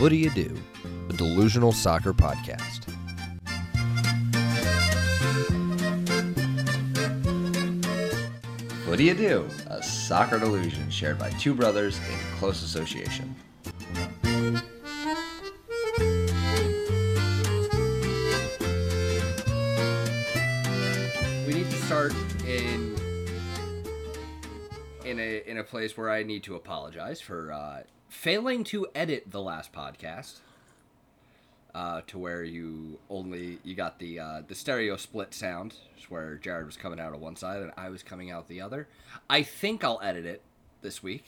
What Do You Do, a delusional soccer podcast. What do you do? A soccer delusion shared by two brothers in close association. we need to start in in a in a place where I need to apologize for uh, failing to edit the last podcast. Uh, to where you only you got the uh, the stereo split sound, where Jared was coming out of one side and I was coming out the other. I think I'll edit it this week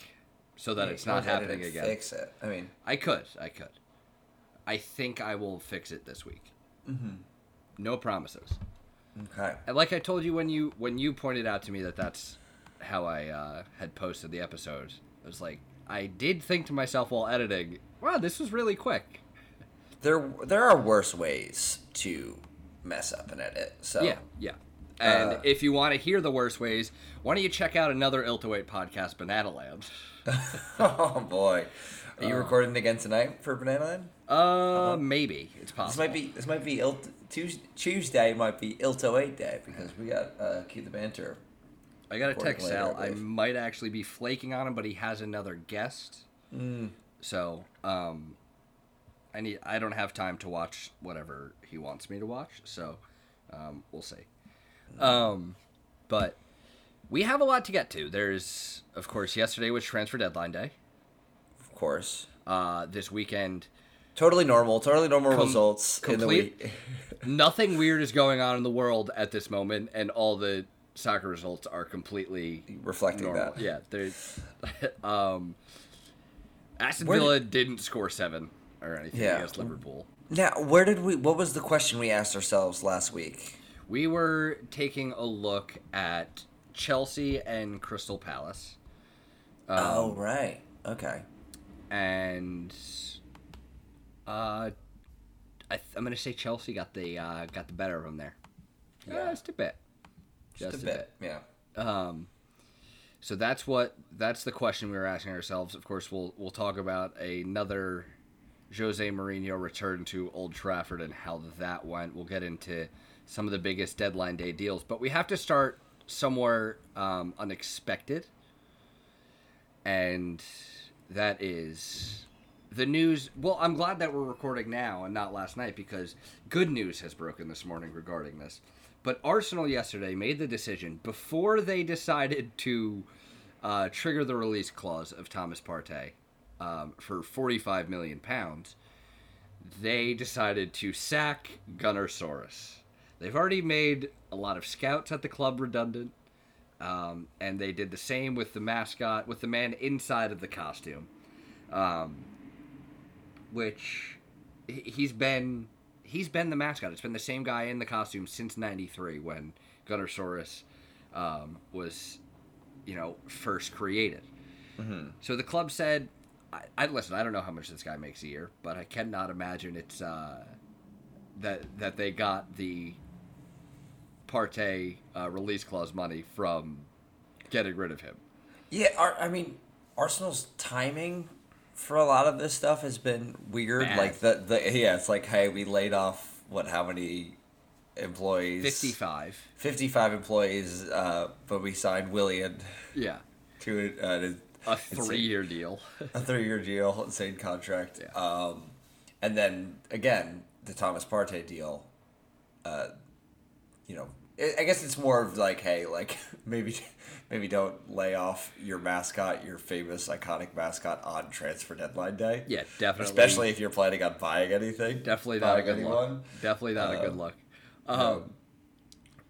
so that it's not happening again. Fix it. I mean, I could, I could. I think I will fix it this week. Mm-hmm. No promises. okay. And like I told you when you when you pointed out to me that that's how I uh, had posted the episode, it was like I did think to myself while editing, "Wow, this was really quick." There, there are worse ways to mess up an edit. So Yeah, yeah. And Uh, if you want to hear the worst ways, why don't you check out another Iltawait podcast, Banana Land? oh boy, are you recording again tonight for Banana Land? Uh, maybe it's possible. This might be this might be Ilt- Tues- Tuesday might be Ilto Eight Day because we got uh, keep the banter. I got a text Sal. I I might actually be flaking on him, but he has another guest. Mm. So, um, I need. I don't have time to watch whatever he wants me to watch. So, um, we'll see. Um, but we have a lot to get to. There's, of course, yesterday was transfer deadline day. Of course, Uh, this weekend, totally normal, totally normal Com- results in the complete- week. nothing weird is going on in the world at this moment, and all the soccer results are completely Reflecting normal. that. Yeah, there's. um, Aston Where Villa didn't score seven or anything Yeah. against Liverpool. Now, where did we? What was the question we asked ourselves last week? We were taking a look at Chelsea and Crystal Palace, Um, oh right, okay. and uh, I I'm gonna say Chelsea got the uh, got the better of them there. Yeah. Just a bit. Just, a bit. Yeah. Um, so that's what that's the question we were asking ourselves. Of course, we'll we'll talk about another Jose Mourinho return to Old Trafford and how that went. We'll get into some of the biggest deadline day deals, but we have to start somewhere um, unexpected, and that is the news. Well, I'm glad that we're recording now and not last night because good news has broken this morning regarding this. But Arsenal yesterday made the decision before they decided to uh, trigger the release clause of Thomas Partey um, for 45 million pounds. They decided to sack Gunnersaurus. They've already made a lot of scouts at the club redundant, um, and they did the same with the mascot, with the man inside of the costume, um, which he- he's been he's been the mascot. It's been the same guy in the costume since '93 when Gunnersaurus um, was, you know, first created. So the club said, I, I listen. I don't know how much this guy makes a year, but I cannot imagine it's uh, that that they got the Partey uh, release clause money from getting rid of him. Yeah, I mean, Arsenal's timing for a lot of this stuff has been weird. Bad. Like the the yeah, it's like hey, we laid off what how many employees? Fifty-five. 55 employees, uh, but we signed Willian Yeah, to uh, a three-year deal. a three-year deal, insane contract. Yeah. Um, and then again, the Thomas Partey deal. Uh, you know, I guess it's more of like, hey, like maybe, maybe don't lay off your mascot, your famous iconic mascot on transfer deadline day. yeah, definitely. Especially if you're planning on buying anything. definitely not a good anyone. look. Definitely not a good Um, look. Um,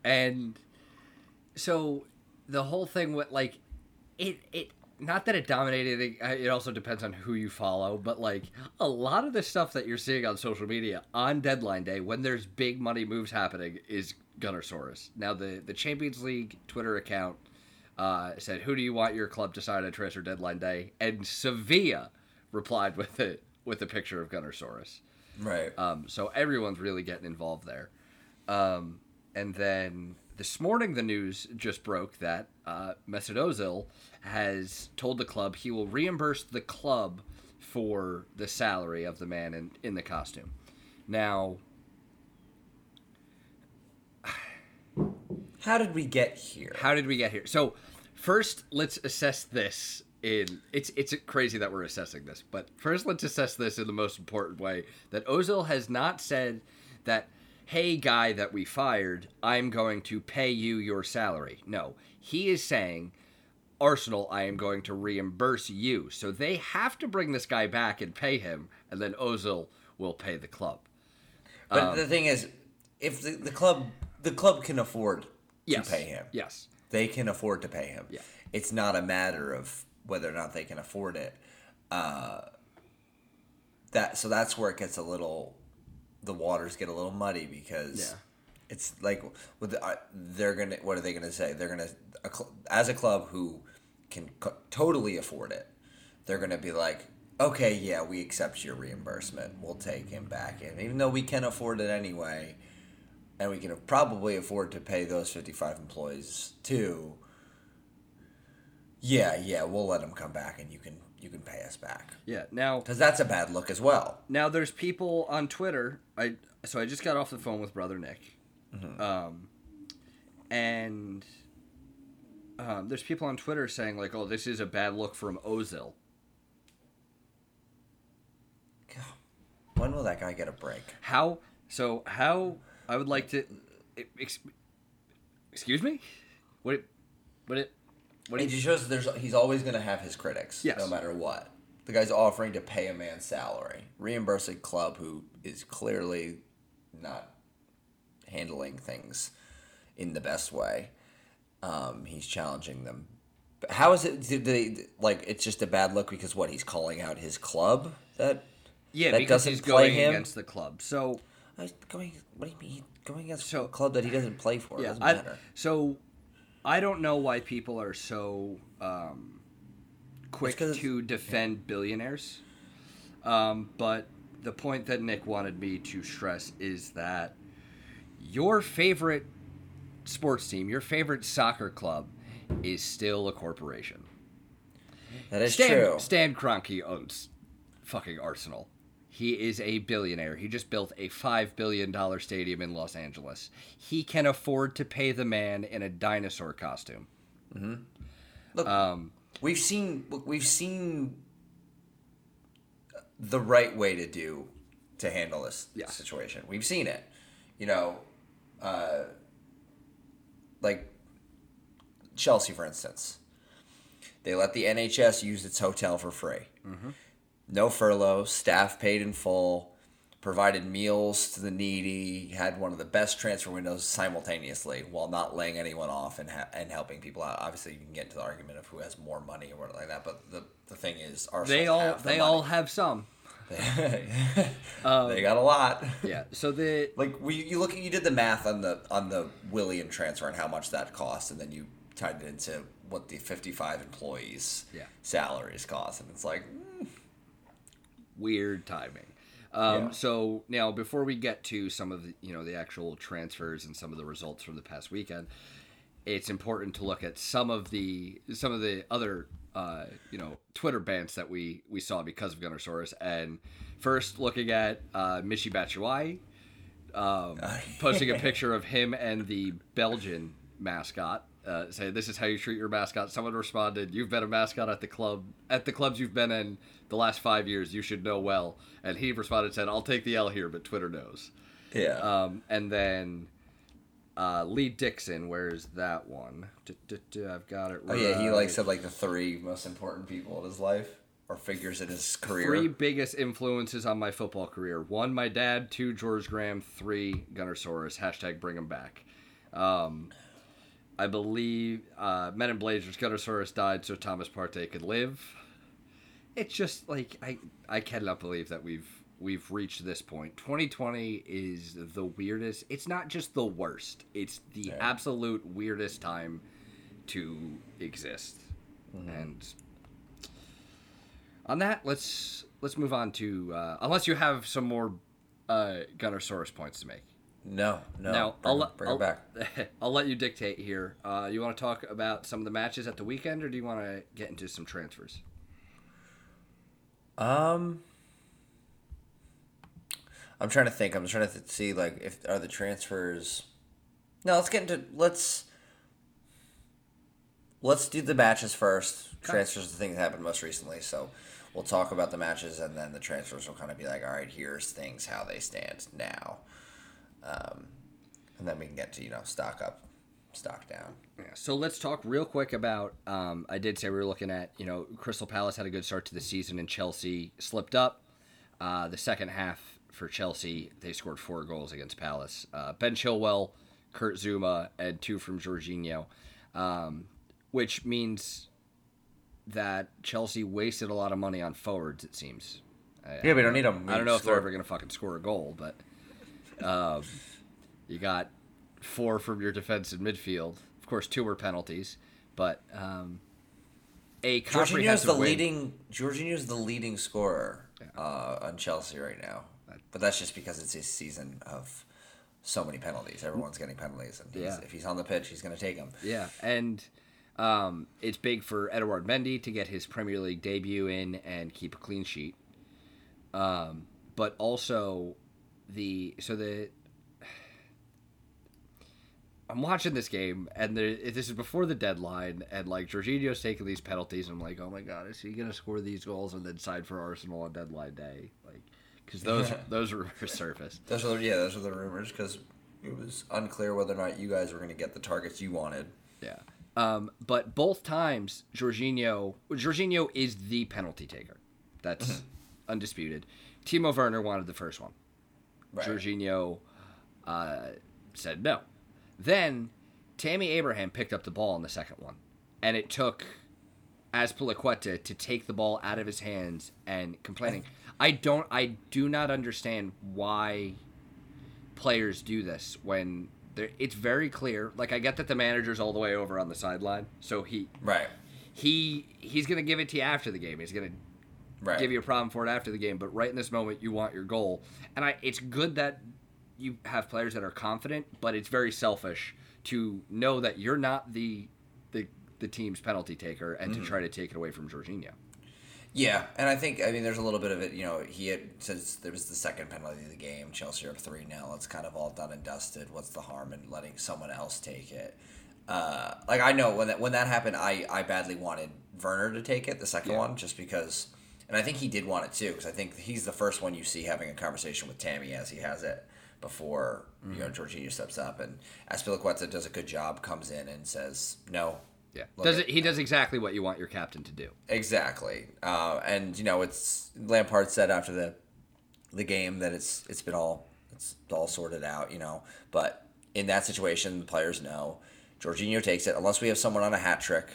and so the whole thing with like it it not that it dominated it, it also depends on who you follow but like a lot of the stuff that you're seeing on social media on deadline day when there's big money moves happening is Gunnersaurus. Now the the Champions League Twitter account uh, said who do you want your club to sign on transfer deadline day and Sevilla replied with it with a picture of Gunnersaurus. Right. Um, so everyone's really getting involved there. Um, and then this morning, the news just broke that uh, Mesut Ozil has told the club he will reimburse the club for the salary of the man in, in the costume. Now, How did we get here? how did we get here? So, first, let's assess this in it's it's crazy that we're assessing this, but first let's assess this in the most important way that Ozil has not said that hey guy that we fired, I'm going to pay you your salary. No, he is saying Arsenal, I am going to reimburse you. So they have to bring this guy back and pay him, and then Ozil will pay the club. But Um, the thing is, if the, the club the club can afford Yes. to pay him, Yes. they can afford to pay him. Yeah. It's not a matter of whether or not they can afford it. Uh, that so that's where it gets a little, the waters get a little muddy because Yeah. it's like with the, uh, they're gonna what are they gonna say? They're gonna a cl- as a club who can co- totally afford it, they're gonna be like. Okay, yeah, we accept your reimbursement. We'll take him back in, even though we can afford it anyway and we can probably afford to pay those 55 employees too yeah yeah we'll let them come back and you can you can pay us back Yeah. Now because that's a bad look as well Now there's people on Twitter. I so I just got off the phone with brother Nick, um, and um, there's people on Twitter saying like, "Oh, this is a bad look from Ozil." when will that guy get a break How so? How I would like to. Ex, excuse me. What? It, what? It, what? it you, shows there's he's always going to have his critics Yes. no matter what the guy's offering to pay a man's salary reimburse a club who is clearly not handling things in the best way um, he's challenging them but how is it do they like it's just a bad look because what he's calling out his club that yeah, that because doesn't he's play going him? against the club. So going what do you mean going against So- a club that he doesn't play for it yeah, doesn't I, matter so I don't know why people are so um, quick to defend billionaires. Um, but the point that Nick wanted me to stress is that your favorite sports team, your favorite soccer club, is still a corporation. that is Stan, true Stan Kroenke owns fucking Arsenal. He is a billionaire. He just built a five billion dollar stadium in Los Angeles. He can afford to pay the man in a dinosaur costume. Look, Um, we've seen we've seen the right way to do to handle this Yeah. situation. We've seen it. You know, uh, like Chelsea, for instance. They let the NHS use its hotel for free. No furlough, staff paid in full, provided meals to the needy, had one of the best transfer windows simultaneously while not laying anyone off and, ha- and helping people out. Obviously, you can get into the argument of who has more money or whatever like that, but the, the thing is, Arsenal they all have the they money. all have some. Um, they got a lot. Yeah. So the Like we, you look, at you did the math on the on the Willian transfer and how much that cost, and then you tied it into what the fifty-five employees' Yeah. salaries cost, and it's like, weird timing. Um, Yeah. So now, before we get to some of the you know the actual transfers and some of the results from the past weekend, it's important to look at some of the some of the other uh, you know Twitter bans that we we saw because of Gunnersaurus. And first, looking at uh, Michi Batshuayi um, posting a picture of him and the Belgian mascot. Uh, say this is how you treat your mascot. Someone responded, "You've been a mascot at the club at the clubs you've been in the last five years. You should know well." And he responded, "said I'll take the L here, but Twitter knows." yeah. Um, and then uh, Lee Dixon, where's that one? Du, I've got it. Right. Oh yeah, he like said like the three most important people in his life or figures in his career. Three biggest influences on my football career. One, my dad. Two, George Graham. Three, Gunnersaurus. Hashtag bring him back. Um, I believe uh, Men in Blazers, Gunnersaurus died so Thomas Partey could live. It's just like I I cannot believe that we've we've reached this point. 2020 is the weirdest. It's not just the worst. It's the Yeah. absolute weirdest time to exist. Mm-hmm. And on that, let's let's move on to uh, unless you have some more uh, Gunnersaurus points to make. No, no. now bring, I'll, let- bring I'll, back. I'll let you dictate here. Uh, you want to talk about some of the matches at the weekend, or do you want to get into some transfers? Um, I'm trying to think. I'm trying to th- see like if are the transfers. No, let's get into let's let's do the matches first. Transfers, are the thing that happened most recently. So we'll talk about the matches, and then the transfers will kind of be like, all right, here's things how they stand now, um, and then we can get to you know stock up, stock down. Yeah, so let's talk real quick about. Um, I did say we were looking at, you know, Crystal Palace had a good start to the season and Chelsea slipped up. Uh, the second half for Chelsea, they scored four goals against Palace. Uh, ben Chilwell, Kurt Zouma, and two from Jorginho, um, which means that Chelsea wasted a lot of money on forwards, it seems. I- Yeah, we don't need them. I don't know if they're ever going to fucking score a goal, but um, you got four from your defense and midfield. Of course, two were penalties, but um, a Jorginho's comprehensive the win. leading. Jorginho's the leading scorer uh, on Chelsea right now, but that's just because it's his season of so many penalties. Everyone's getting penalties, and he's, Yeah. if he's on the pitch, he's going to take them. Yeah, and um, it's big for Edouard Mendy to get his Premier League debut in and keep a clean sheet. Um, but also the so the I'm watching this game and the, this is before the deadline and like Jorginho's taking these penalties. And I'm like, oh my god, is he gonna score these goals and then sign for Arsenal on deadline day? Like, because those those were surfaced. Those are yeah, those are the rumors because it was unclear whether or not you guys were going to get the targets you wanted. Yeah. Um, but both times, Jorginho, Jorginho is the penalty taker. That's undisputed. Timo Werner wanted the first one. Right. Jorginho uh, said no. Then Tammy Abraham picked up the ball in the second one, and it took Azpilicueta to take the ball out of his hands and complaining. I don't. I do not understand why players do this when they're, it's very clear. Like I get that the manager's all the way over on the sideline, so he Right. he he's gonna give it to you after the game. He's gonna Right. give you a problem for it after the game. But right in this moment, you want your goal, and I it's good that you have players that are confident, but it's very selfish to know that you're not the the the team's penalty taker and to try to take it away from Jorginho. Yeah, and I think I mean there's a little bit of it. You know, he had since there was the second penalty of the game. Chelsea are up three 0 It's kind of all done and dusted. What's the harm in letting someone else take it? Uh, like I know when that when that happened, I I badly wanted Werner to take it, the second Yeah. one, just because, and I think he did want it too, because I think he's the first one you see having a conversation with Tammy as he has it before you know Jorginho steps up, and Azpilicueta does a good job, comes in and says no. Yeah, does it? He does exactly what you want your captain to do. Exactly, uh, and you know it's Lampard said after the the game that it's it's been all it's all sorted out, you know. But in that situation, the players know Jorginho takes it unless we have someone on a hat trick.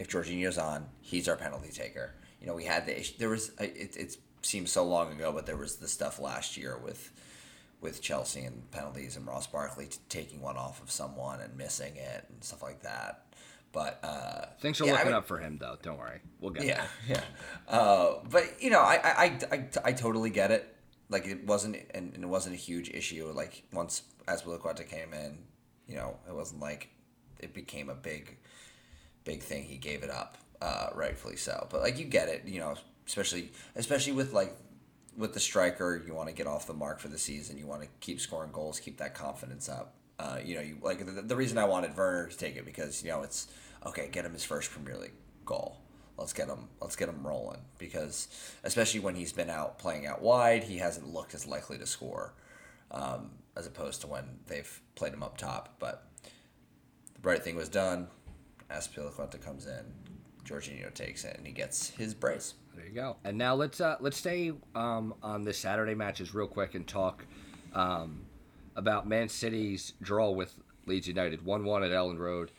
If Jorginho's on, he's our penalty taker. You know, we had the issue- there was it, it seems so long ago, but there was the stuff last year with with Chelsea and penalties and Ross Barkley t- taking one off of someone and missing it and stuff like that. But uh, Things are yeah, looking would- up for him, though. Don't worry, we'll get yeah, there. yeah. Uh, but you know, I, I, I, I, I totally get it. Like it wasn't, and, and it wasn't a huge issue. Like once Azpilicueta came in, you know, it wasn't like it became a big, big thing. He gave it up, uh, rightfully so. But like you get it, you know, especially especially with like with the striker, you want to get off the mark for the season. You want to keep scoring goals, keep that confidence up. Uh, you know, you like the, the reason I wanted Werner to take it because you know it's okay. Get him his first Premier League goal. Let's get him. Let's get him rolling because especially when he's been out playing out wide, he hasn't looked as likely to score um, as opposed to when they've played him up top. But the right thing was done. Azpilicueta comes in, Jorginho takes it, and he gets his brace. There you go. And now let's uh, let's stay um, on the Saturday matches real quick and talk um, about Man City's draw with Leeds United, one-one at Elland Road.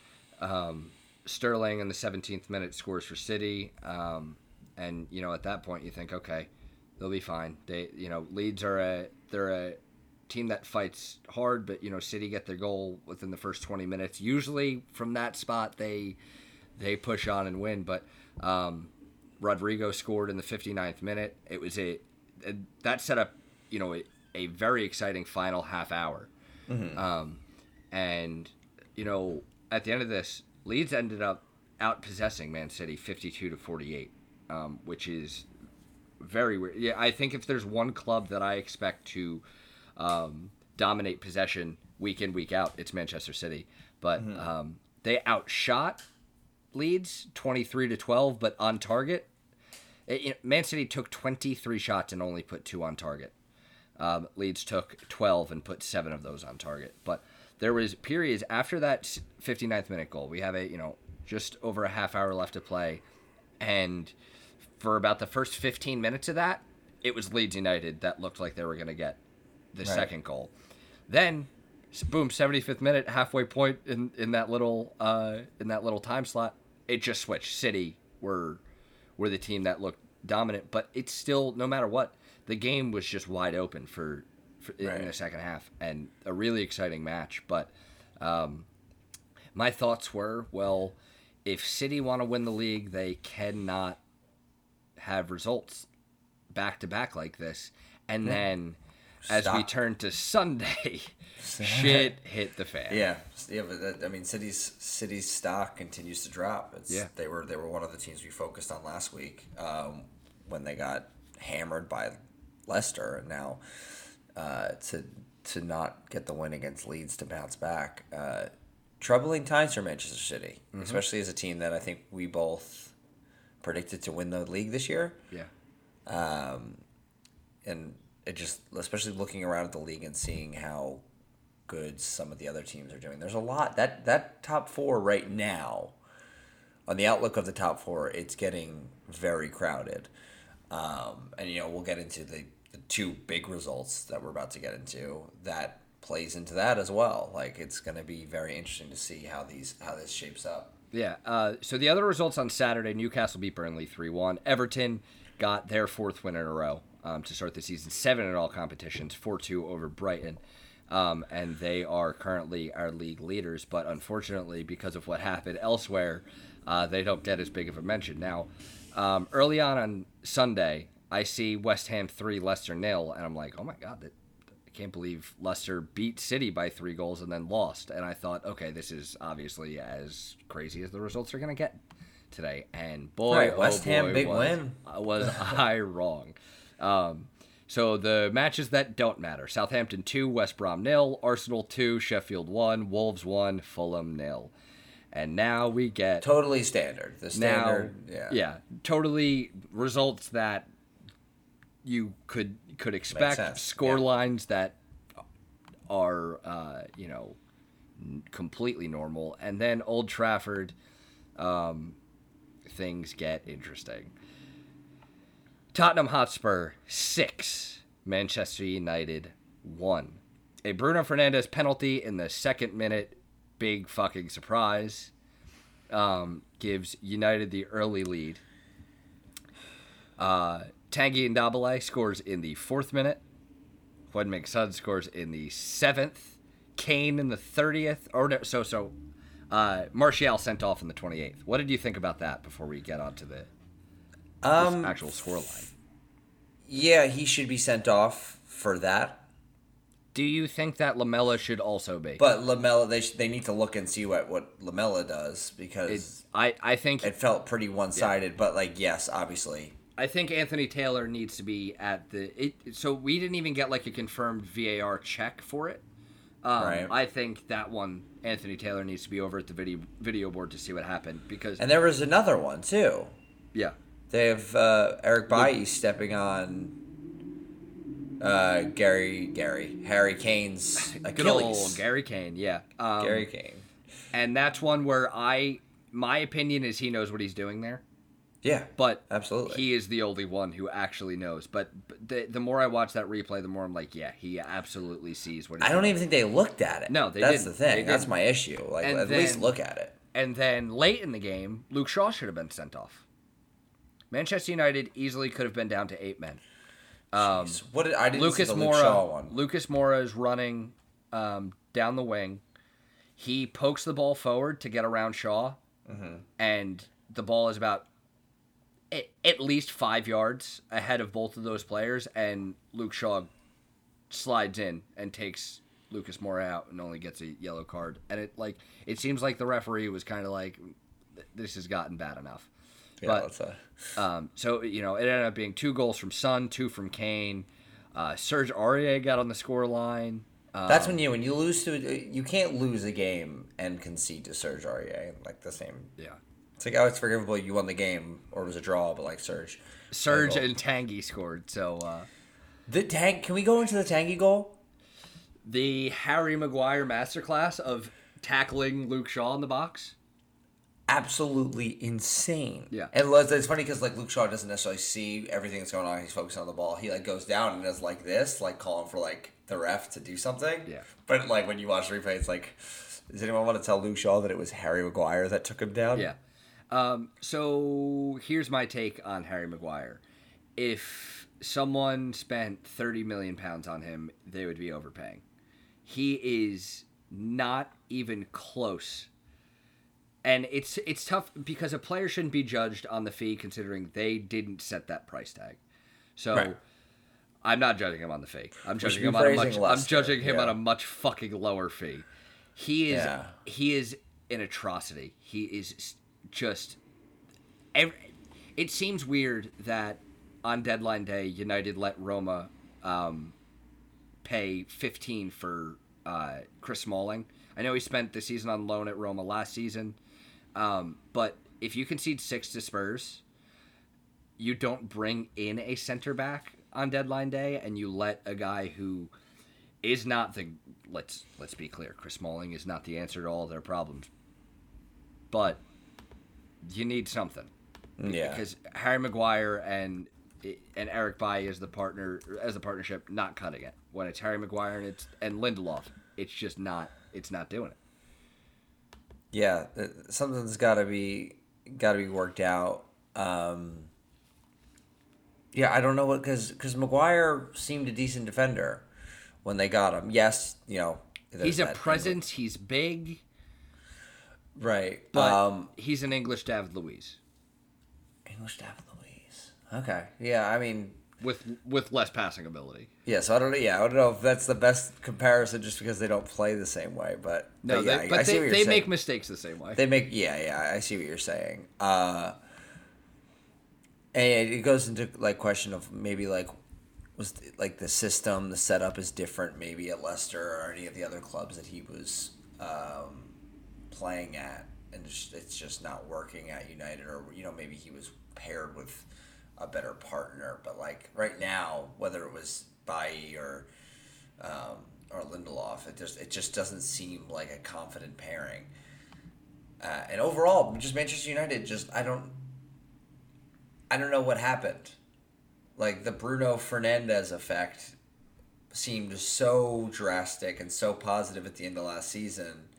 Um, Sterling in the 17th minute scores for City, um, and you know at that point you think, okay, they'll be fine. They, you know, Leeds are a they're a team that fights hard, but you know City get their goal within the first 20 minutes. Usually from that spot they they push on and win, but um, Rodrigo scored in the 59th minute. It was a, a that set up, you know, a, a very exciting final half hour. Um, and you know, at the end of this, Leeds ended up out possessing Man City 52 to 48, um, which is very weird. Yeah, I think if there's one club that I expect to um, dominate possession week in week out, it's Manchester City. But um, they outshot Leeds twenty three to twelve, but on target, it, know, Man City took twenty three shots and only put two on target. Um, Leeds took twelve and put seven of those on target. But there was periods after that 59th minute goal. We have a you know just over a half hour left to play, and for about the first 15 minutes of that, it was Leeds United that looked like they were going to get the Right. second goal. Then, boom, 75th minute, halfway point in, in that little uh, in that little time slot, it just switched. City were were the team that looked dominant, but it's still no matter what, the game was just wide open for, for in Right. the second half and a really exciting match. But um, my thoughts were, well, if City want to win the league, they cannot have results back to back like this. And then as we turn to Sunday, shit hit the fan. Yeah, yeah, but that, I mean, City's City's stock continues to drop. It's, Yeah. they were they were one of the teams we focused on last week um, when they got hammered by Leicester, and now uh, to to not get the win against Leeds to bounce back. Uh, troubling times for Manchester City, especially as a team that I think we both predicted to win the league this year Yeah. and it just especially looking around at the league and seeing how good some of the other teams are doing. There's a lot that that top four right now. On the outlook of the top four, it's getting very crowded, um, and you know we'll get into the, the two big results that we're about to get into. That plays into that as well. Like it's going to be very interesting to see how these how this shapes up. Yeah. Uh, so the other results on Saturday: Newcastle beat Burnley three one. Everton got their fourth win in a row um, to start the season, seven in all competitions, four two over Brighton, um, and they are currently our league leaders. But unfortunately, because of what happened elsewhere, uh, they don't get as big of a mention now. Um, early on on Sunday, I see West Ham three, Leicester nil, and I'm like, oh my god, that I can't believe Leicester beat City by three goals and then lost. And I thought, okay, this is obviously as crazy as the results are going to get today. And boy, Right, oh West Ham, big was, win. Was I wrong? Um, so the matches that don't matter: Southampton two, West Brom nil, Arsenal two, Sheffield one, Wolves one, Fulham nil. And now we get Totally standard. The standard, now, yeah, totally results that you could could expect, score yeah. lines that are uh, you know n- completely normal, and then Old Trafford, um, things get interesting. Tottenham Hotspur six, Manchester United one. A Bruno Fernandes penalty in the second minute, big fucking surprise, um, gives United the early lead. Uh, Tanguy Ndombele scores in the fourth minute. Juan Mixon scores in the seventh. Kane in the thirtieth. Or no, so so. Uh, Martial sent off in the twenty eighth. What did you think about that before we get on to the Um, actual scoreline? yeah, he should be sent off for that. Do you think that Lamela should also be? But Lamela, they sh- they need to look and see what what Lamela does because It's- I I think it felt pretty one sided. But like, yes, obviously, I think Anthony Taylor needs to be at the. It, so we didn't even get like a confirmed VAR check for it. Um, Right. I think that one Anthony Taylor needs to be over at the video video board to see what happened because and there was another one too. yeah They have uh, Eric Bailly stepping on uh, Gary Gary Harry Kane's good old Achilles. Gary Kane yeah um, Gary Kane. and that's one where I my opinion is he knows what he's doing there Yeah, but Absolutely. he is the only one who actually knows but, the, the more I watch that replay the more I'm like yeah he absolutely sees what he's I don't doing. even think they looked at it. No, they That's didn't. the thing. That's my issue. Like, And at least look at it. And then late in the game, Luke Shaw should have been sent off. Manchester United easily could have been down to eight men. Um, Jeez. what did I didn't Lucas see Luke Mora, Shaw one? Lucas Moura is running um, down the wing. He pokes the ball forward to get around Shaw, Mm-hmm. and the ball is about at, at least five yards ahead of both of those players, and Luke Shaw slides in and takes Lucas Moura out and only gets a yellow card. And it like it seems like the referee was kind of like, "This has gotten bad enough." Yeah, but that's a, um, so you know, it ended up being two goals from Sun, two from Kane. Uh, Serge Aurier got on the score line. Um, that's when you when you lose to you can't lose a game and concede to Serge Aurier like the same. yeah. It's like oh, it's forgivable. You won the game or it was a draw, but like Serge. Serge and Tanguy scored. So uh, The tank. Can we go into the Tanguy goal? the Harry Maguire masterclass of tackling Luke Shaw in the box. Absolutely insane. Yeah. and it's it's funny because like Luke Shaw doesn't necessarily see everything that's going on. He's focused on the ball. He like goes down and is like this, like calling for like the ref to do something. Yeah. But like when you watch the replay, it's like, does anyone want to tell Luke Shaw that it was Harry Maguire that took him down? Yeah. Um, so here's my take on Harry Maguire. If someone spent 30 million pounds on him, they would be overpaying. He is not even close. And it's it's tough because a player shouldn't be judged on the fee considering they didn't set that price tag. So Right. I'm not judging him on the fee. I'm judging him on a much I'm judging him yeah. on a much fucking lower fee. He is Yeah. he is an atrocity. He is just ev it seems weird that on deadline day United let Roma um, pay 15 for uh, Chris Smalling. I know he spent the season on loan at Roma last season, um, but if you concede six to Spurs, you don't bring in a center back on deadline day, and you let a guy who is not the let's let's be clear, Chris Smalling is not the answer to all their problems, but you need something yeah. because Harry Maguire and and Eric Bailly as the partner as the partnership not cutting it. When it's Harry Maguire and it's and Lindelof, it's just not it's not doing it. Yeah, uh, something's got to be got to be worked out. Um, yeah, I don't know what because because Maguire seemed a decent defender when they got him. Yes, you know He's a presence. He's big, right? but um, he's an English David Luiz English David Luiz. Okay, yeah, I mean, with with less passing ability. yeah. So I don't know. Yeah, I don't know if that's the best comparison just because they don't play the same way. But No, but yeah, they, but I see they, they saying. make mistakes the same way. They make yeah, yeah. I see what you're saying. Uh, and it goes into like question of maybe like was like the system, the setup is different maybe at Leicester or any of the other clubs that he was um, playing at, and it's just not working at United, or you know maybe he was paired with a better partner. But like right now, whether it was Bailly or um, or Lindelof, it just it just doesn't seem like a confident pairing. Uh, and overall, just Manchester United, just I don't, I don't know what happened. Like the Bruno Fernandes effect seemed so drastic and so positive at the end of last season,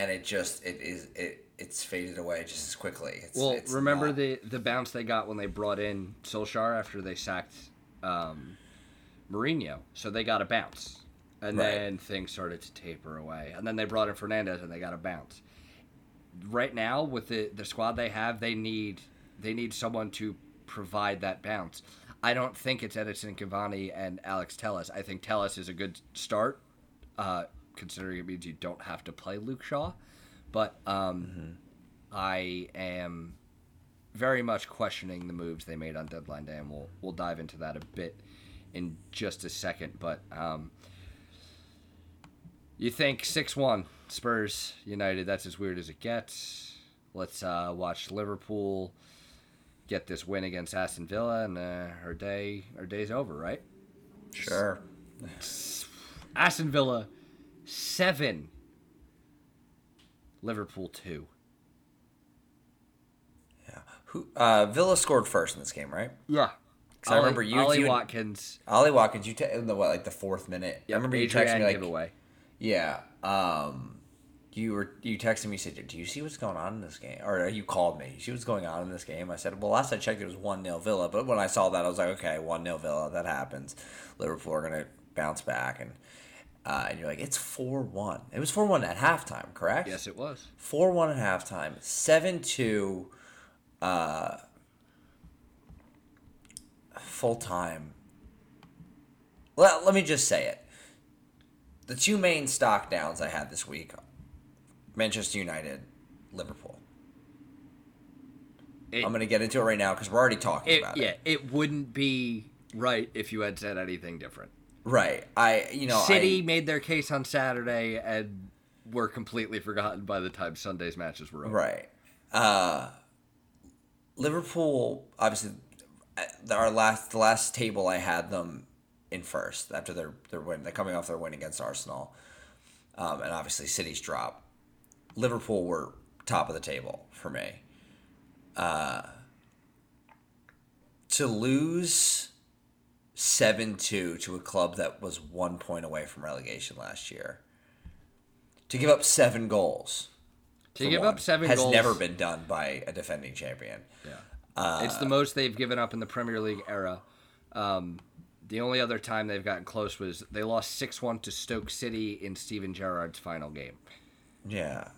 and it just it is it it's faded away just as quickly. It's, well, it's remember not- the the bounce they got when they brought in Solskjaer after they sacked um, Mourinho, so they got a bounce, and Right. then things started to taper away, and then they brought in Fernandes and they got a bounce. Right now, with the the squad they have, they need they need someone to provide that bounce. I don't think it's Edinson Cavani and Alex Telles. I think Telles is a good start, uh, considering it means you don't have to play Luke Shaw. But um, I am very much questioning the moves they made on deadline day, and we'll we'll dive into that a bit in just a second. But um, you think six one Spurs United? That's as weird as it gets. Let's uh, watch Liverpool get this win against Aston Villa, and uh, our day our day's over, right? sure. Aston Villa seven, Liverpool two. Yeah. Who uh, Villa scored first in this game, right? Yeah, 'Cause I remember you- Ollie you- Watkins. Ollie Watkins, you te- in the what like the fourth minute. Yeah, I remember you texted me like giveaway. Yeah. Um you were you texted me said, Do you see what's going on in this game? Or you called me. You see what's going on in this game? I said, Well last I checked it was one 0 Villa, but when I saw that I was like, Okay, one 0 Villa, that happens. Liverpool are gonna bounce back and uh, and you're like, it's four one. It was four one at halftime, correct? Yes, it was. Four one at halftime. Seven two uh full time. Well, let me just say it. The two main stock downs I had this week Manchester United, Liverpool. It- I'm going to get into it right now because we're already talking It, about yeah, it. Yeah, it wouldn't be right if you had said anything different. Right. I, you know, City I, made their case on Saturday and were completely forgotten by the time Sunday's matches were over. Right. Uh, Liverpool, obviously, uh, our last the last table I had them in first after their their win. They're coming off their win against Arsenal, um, and obviously City's drop. Liverpool were top of the table for me. Uh, to lose seven two to a club that was one point away from relegation last year. To give up seven goals To give up seven has goals never been done by a defending champion. Yeah. it's the most they've given up in the Premier League era. Um, the only other time they've gotten close was they lost 6 1 to Stoke City in Steven Gerrard's final game. Yeah,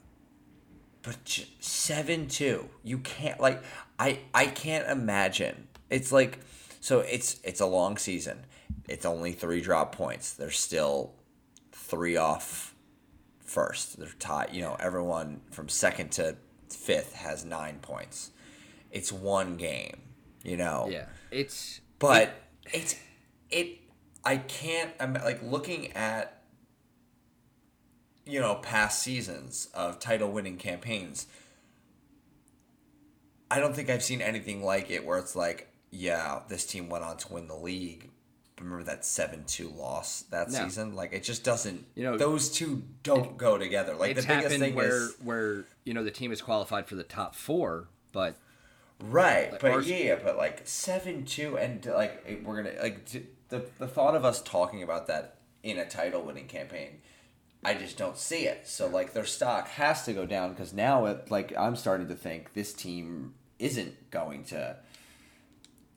but seven two, you can't like I I can't imagine. It's like so it's it's a long season. It's only three drop points. They're still three off first. They're tied. You know, everyone from second to fifth has nine points. It's one game. You know. Yeah. It's. but it's it i can't i'm like looking at you know past seasons of title winning campaigns i don't think i've seen anything like it where it's like yeah this team went on to win the league remember that 7-2 loss that No. season like it just doesn't You know, those two don't go together like the it's biggest thing where, is where, you know, the team is qualified for the top four, but Right, but Ars- yeah, but like seven two, and like we're gonna like the the thought of us talking about that in a title winning campaign, I just don't see it. So like their stock has to go down because now it like I'm starting to think this team isn't going to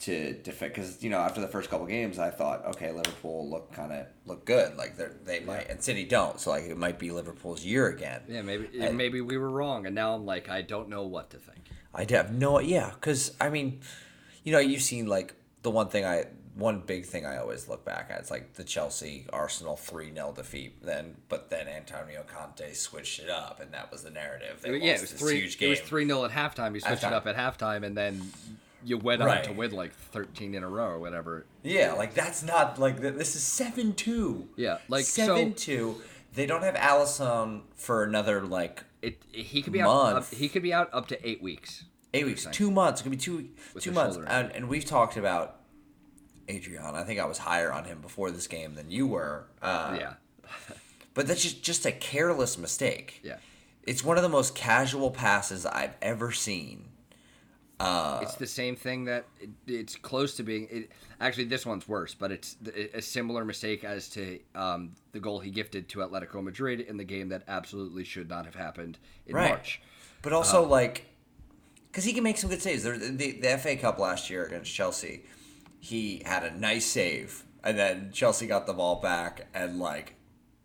to defend because you know after the first couple games I thought okay Liverpool look kind of look good like they they might and City don't so like it might be Liverpool's year again. yeah, maybe And- maybe we were wrong. And now I'm like, I don't know what to think. I have no, yeah, because I mean, you know, you've seen like the one thing I, one big thing I always look back at. It's like the Chelsea Arsenal three 0 defeat. Then, but then Antonio Conte switched it up, and that was the narrative. They yeah, it was three. huge It game. was three 0 at halftime. he switched Halftime. it up at halftime, and then you went on to win like thirteen in a row or whatever. Yeah, like that's not like this is seven two. Yeah, like, so- seven two. They don't have Alisson for another like It he could be out. Up, he could be out up to eight weeks. eight weeks, two months. It could be two With two months. And, and we've talked about Adrian. I think I was higher on him before this game than you were. Uh, yeah, But that's just just a careless mistake. yeah. It's one of the most casual passes I've ever seen. It's the same thing that it, it's close to being. It, actually, this one's worse, but it's a similar mistake as to um, the goal he gifted to Atletico Madrid in the game that absolutely should not have happened in Right. March. But also like, because he can make some good saves. There, the, the FA Cup last year against Chelsea, he had a nice save, and then Chelsea got the ball back and like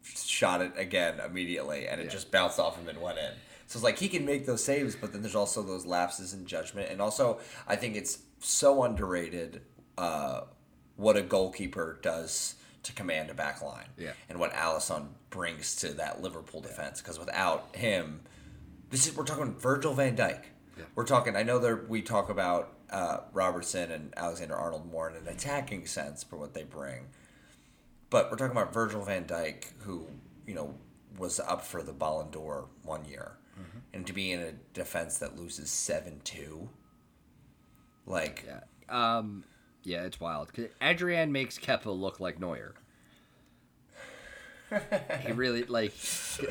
shot it again immediately, and it Yeah. just bounced off him and went in. So it's like he can make those saves, but then there's also those lapses in judgment, and also I think it's so underrated uh, what a goalkeeper does to command a back line, Yeah. and what Alisson brings to that Liverpool defense. Because without him, this is we're talking Virgil van Dijk. Yeah. We're talking. I know that we talk about uh, Robertson and Alexander Arnold more in an attacking sense for what they bring, but we're talking about Virgil van Dijk, who you know was up for the Ballon d'Or one year. And to be in a defense that loses seven two, like Yeah. Um, yeah, it's wild. 'Cause Adrian makes Kepa look like Neuer. he really like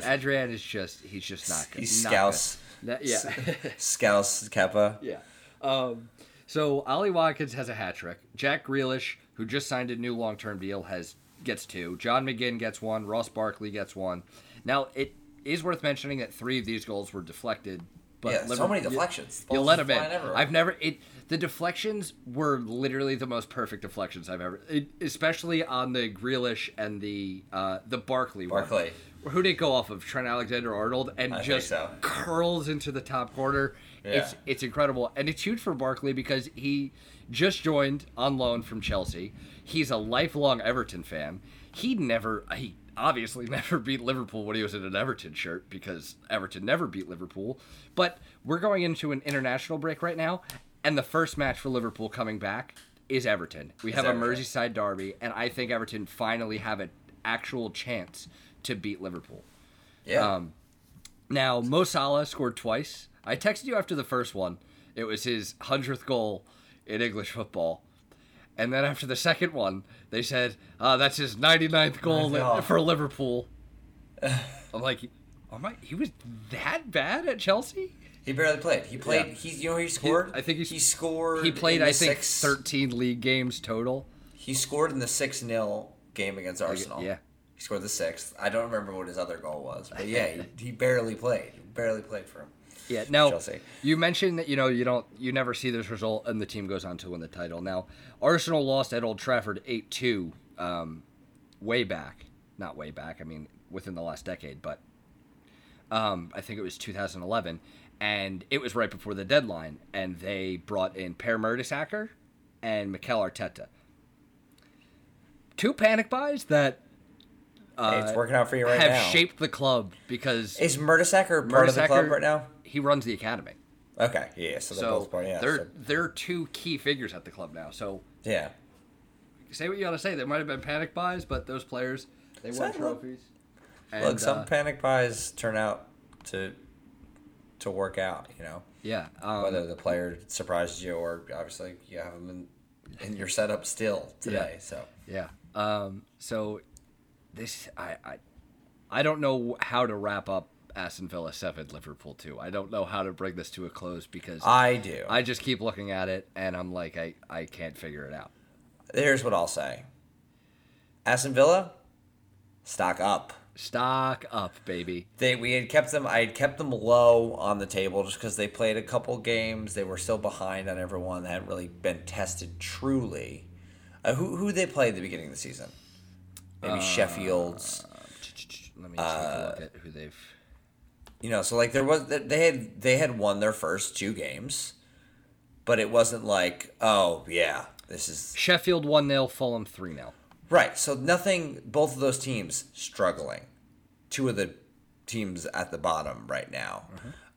Adrian is just he's just not good. he's not scouse, good. Yeah. scouse Kepa. Yeah. Um, so Ollie Watkins has a hat trick. Jack Grealish, who just signed a new long-term deal, has gets two. John McGinn gets one. Ross Barkley gets one. Now it is worth mentioning that three of these goals were deflected. But Yeah, so many deflections. You, let them in. everywhere. I've never it. The deflections were literally the most perfect deflections I've ever, it, especially on the Grealish and the uh, the Barkley. one. Barkley. Who did it go off of? Trent Alexander Arnold and I just so. curls into the top corner. It's Yeah. it's incredible, and it's huge for Barkley because he just joined on loan from Chelsea. He's a lifelong Everton fan. He never he obviously never beat Liverpool when he was in an Everton shirt because Everton never beat Liverpool. But we're going into an international break right now, And the first match for Liverpool coming back is Everton. We have a Merseyside derby, and I think Everton finally have an actual chance to beat Liverpool. Yeah. Um, Now, Mo Salah scored twice. I texted you after the first one. It was his 100th goal in English football. And then after the second one, they said, uh, that's his 99th goal Oh. for Liverpool. I'm like, oh my, he was that bad at Chelsea? he barely played. He played. Yeah. He, you know, he scored. I think he's- he scored. He played, I think, six, 13 league games total. He scored in the six 0 game against Arsenal. yeah. He scored the sixth. I don't remember what his other goal was, but yeah, he, he barely played. He barely played for him. Yeah. Now Chelsea. you mentioned that you know you don't you never see this result and the team goes on to win the title. Now Arsenal lost at Old Trafford eight two, um, way back, not way back. I mean within the last decade, but um, I think it was 2011, and it was right before the deadline, and they brought in Per Mertesacker and Mikel Arteta. Two panic buys that Hey, it's working out for you right have now. Have shaped the club because Is Mertesacker part of the club right now? he runs the academy. Okay, yeah. So they're So both part. Yeah. they're so- they're two key figures at the club now. So yeah. say what you gotta say. There might have been panic buys, but those players they won So, look- trophies. And, Look, some uh, panic buys turn out to to work out. You know, yeah, um, whether the player surprises you or obviously you have them in, in your setup still today. So yeah. Um, so this I, I I don't know how to wrap up Aston Villa seven Liverpool two. I don't know how to bring this to a close because I do. I just keep looking at it and I'm like I I can't figure it out. Here's what I'll say. Aston Villa, stock up. Stock up, baby. They we had kept them. I had kept them low on the table just because they played a couple games. They were still behind on everyone. They hadn't really been tested truly. Uh, who who they play at the beginning of the season? Maybe Uh, Sheffield's. Let me just take a look at who they've. You know, so like there was they had they had won their first two games, but it wasn't like oh yeah this is Sheffield one 0 Fulham three 0 right. So nothing. Both of those teams struggling. Two of the teams at the bottom right now.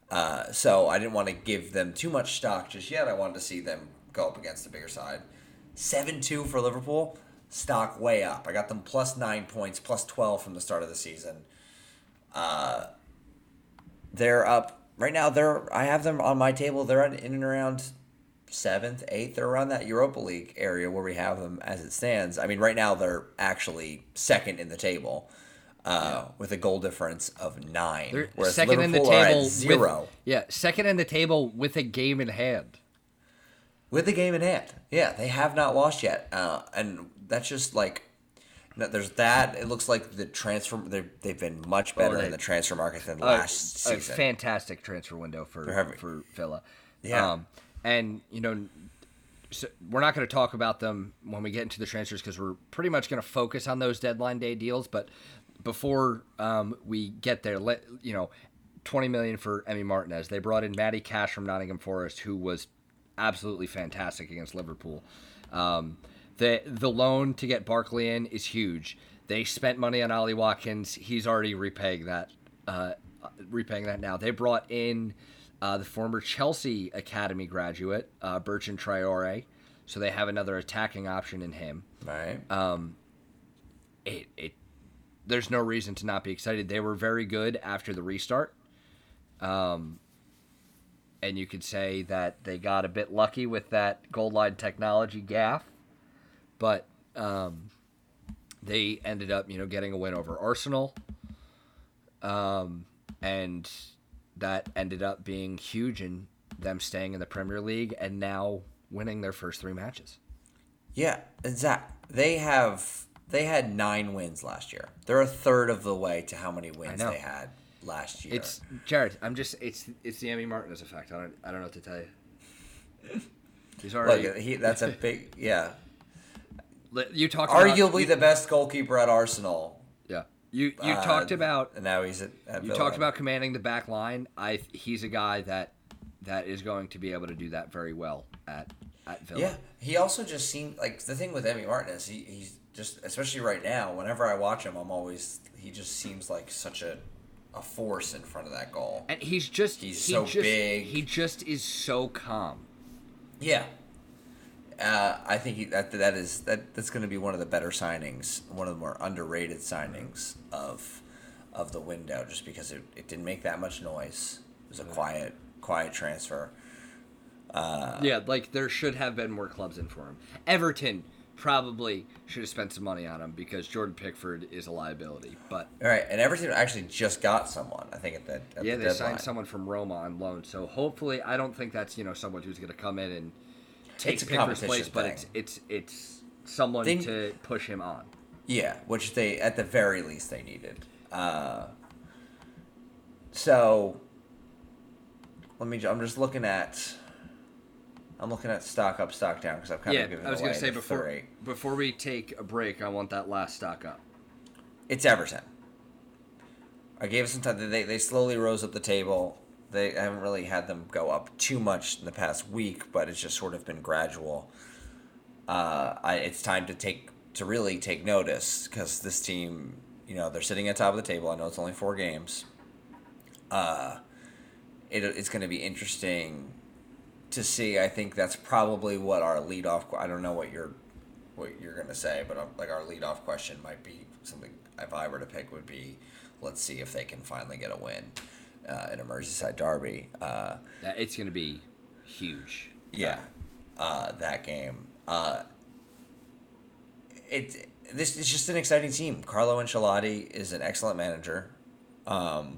Uh, so I didn't want to give them too much stock just yet. I wanted to see them go up against the bigger side. Seven two for Liverpool. Stock way up. I got them plus nine points, plus twelve from the start of the season. Uh, they're up right now. They're I have them on my table. They're in and around seventh, eighth. They're around that Europa League area where we have them as it stands. I mean, right now they're actually second in the table. Uh, with a goal difference of 9 They're whereas second in the Liverpool are table at zero With, yeah, second in the table with a game in hand. with a game in hand. Yeah, they have not lost yet, uh, and that's just like no, there's that. It looks like the transfer they've they've been much better Oh, they- in the transfer market than last a, season. fantastic transfer window for having- for Villa. Yeah. Um, and you know, so we're not going to talk about them when we get into the transfers because we're pretty much going to focus on those deadline day deals. But before um, we get there, let you know, twenty million for Emi Martinez. They brought in Matty Cash from Nottingham Forest, who was absolutely fantastic against Liverpool. Um, the the loan to get Barkley in is huge. They spent money on Ollie Watkins. He's already repaying that. Uh, repaying that now. They brought in uh, the former Chelsea academy graduate uh, Bertrand Traore, so they have another attacking option in him. right? It, it there's no reason to not be excited. They were very good after the restart. Um, and you could say that they got a bit lucky with that goal line technology gaff, but um, they ended up, you know, getting a win over Arsenal. Um, and that ended up being huge in them staying in the Premier League and now winning their first three matches. Yeah, Zach, they have they had nine wins last year. They're a third of the way to how many wins they had last year. It's Jared. I'm just it's it's the Emi Martinez effect. I don't I don't know what to tell you. He's already. Look, he, that's a big yeah. You talked about, Arguably you- the best goalkeeper at Arsenal. yeah. You you Uh, talked about and now he's at, at you Villa. talked about commanding the back line. I he's a guy that that is going to be able to do that very well at at Villa. Yeah, he also just seemed like the thing with Emi Martinez. He he's just especially right now. Whenever I watch him, I'm always he just seems like such a a force in front of that goal. And he's just He's he so just, big. He just is so calm. Yeah. Uh, I think that that is that that's going to be one of the better signings, one of the more underrated signings of of the window, just because it, it didn't make that much noise. It was a quiet quiet transfer. Uh, yeah, like there should have been more clubs in for him. Everton probably should have spent some money on him because Jordan Pickford is a liability. But all right, and Everton actually just got someone. I think at that at yeah, the they deadline. signed someone from Roma on loan. So hopefully, I don't think that's you know someone who's going to come in and take It's a Pickford's place, competition but it's it's it's someone They- to push him on. Yeah, which they at the very least they needed. Uh, so let me. I'm just looking at. I'm looking at stock up, stock down because I've kind yeah, of given I was going to say before three. before we take a break, I want that last stock up. It's Everton. I gave it some time. They they slowly rose up the table. They haven't really had them go up too much in the past week, but it's just sort of been gradual. Uh, I, it's time to take to really take notice because this team, you know, they're sitting at top of the table. I know it's only four games. Uh, it, it's going to be interesting to see. I think that's probably what our leadoff. I don't know what you're what you're going to say, but um, like our leadoff question might be something. If I were to pick, would be, let's see if they can finally get a win uh, in a Merseyside derby. Uh, That it's going to be huge. yeah, uh, that game. Uh, it this is just an exciting team. Carlo Ancelotti is an excellent manager. Um,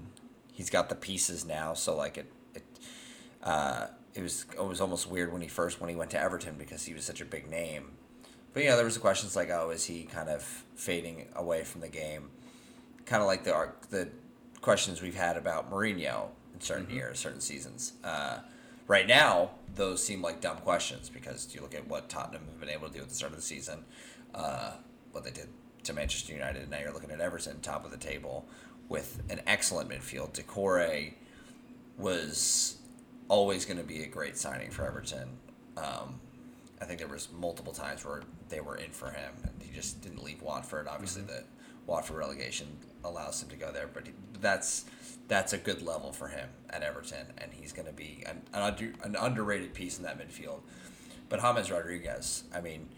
he's got the pieces now, so like it, it, uh, it was it was almost weird when he first when he went to Everton because he was such a big name. But you know, there was the questions like, oh, is he kind of fading away from the game? Kind of like the the questions we've had about Mourinho in certain years, certain seasons. Uh, right now, those seem like dumb questions because you look at what Tottenham have been able to do at the start of the season, uh, what they did to Manchester United, and now you're looking at Everton, top of the table, with an excellent midfield. Doucoure was always going to be a great signing for Everton. Um, I think there was multiple times where they were in for him, and he just didn't leave Watford. Obviously, the Watford relegation allows him to go there, but he, that's that's a good level for him at Everton, and he's going to be an, an, under, an underrated piece in that midfield. But James Rodriguez, I mean,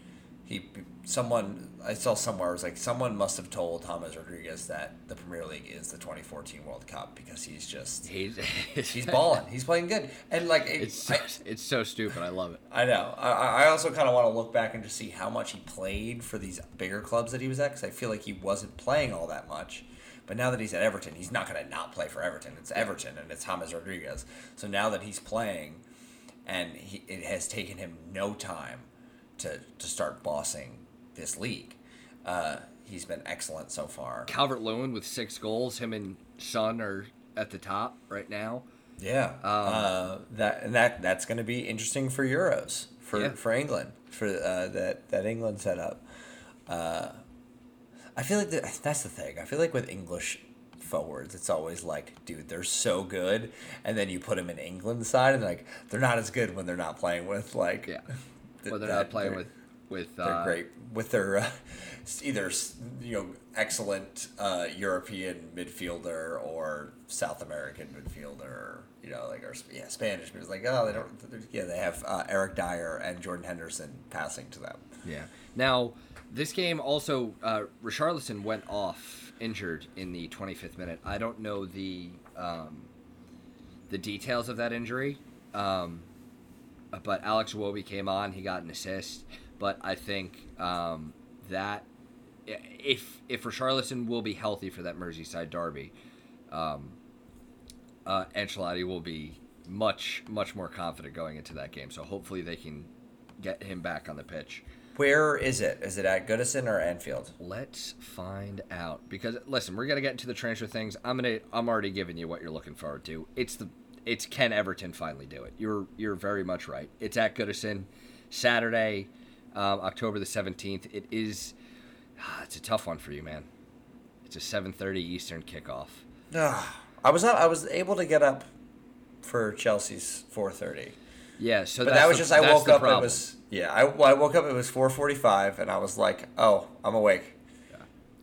he someone I saw somewhere was like someone must have told James Rodriguez that the Premier League is the 2014 World Cup because he's just He's he's balling, he's playing good, and like it, It's so, I, it's so stupid. I love it. I know. I, I also kind of want to look back and just see how much he played for these bigger clubs that he was at, because I feel like he wasn't playing all that much. But now that he's at Everton, he's not going to not play for Everton. It's Everton, and it's James Rodriguez. So now that he's playing, and he, it has taken him no time to, to start bossing this league, uh, he's been excellent so far. Calvert Lewin with six goals. Him and Son are at the top right now. Yeah, uh, that and that that's going to be interesting for Euros for, Yeah. for England for uh, that that England setup. Uh, I feel like that, that's the thing. I feel like with English forwards, it's always like, dude, they're so good, and then you put them in England side, and like they're not as good when they're not playing with like. Yeah. th- Well, they're not playing with with. They're Uh, great with their uh, either you know excellent uh, European midfielder or South American midfielder. You know, like or yeah, Spanish. But it's like oh, they don't. Yeah, they have uh, Eric Dier and Jordan Henderson passing to them. Yeah. Now, this game also, uh, Richarlison went off injured in the 25th minute. I don't know the um, the details of that injury, um, but Alex Iwobi came on. He got an assist, but I think um, that if if Richarlison will be healthy for that Merseyside derby, um, uh, Ancelotti will be much much more confident going into that game. So hopefully they can get him back on the pitch. Where is it? Is it at Goodison or Anfield? Let's find out. Because listen, we're gonna get into the transfer things. I'm gonna I'm already giving you what you're looking forward to. It's the it's can Everton finally do it? You're you're very much right. It's at Goodison, Saturday, um, October the 17th. It is. ah, It's a tough one for you, man. It's a 7:30 Eastern kickoff. Ah, I was not. I was able to get up for Chelsea's four thirty. Yeah, so But that's that was the- just I woke up. problem. It was yeah. I, I woke up. It was four forty five, and I was like, oh, I'm awake.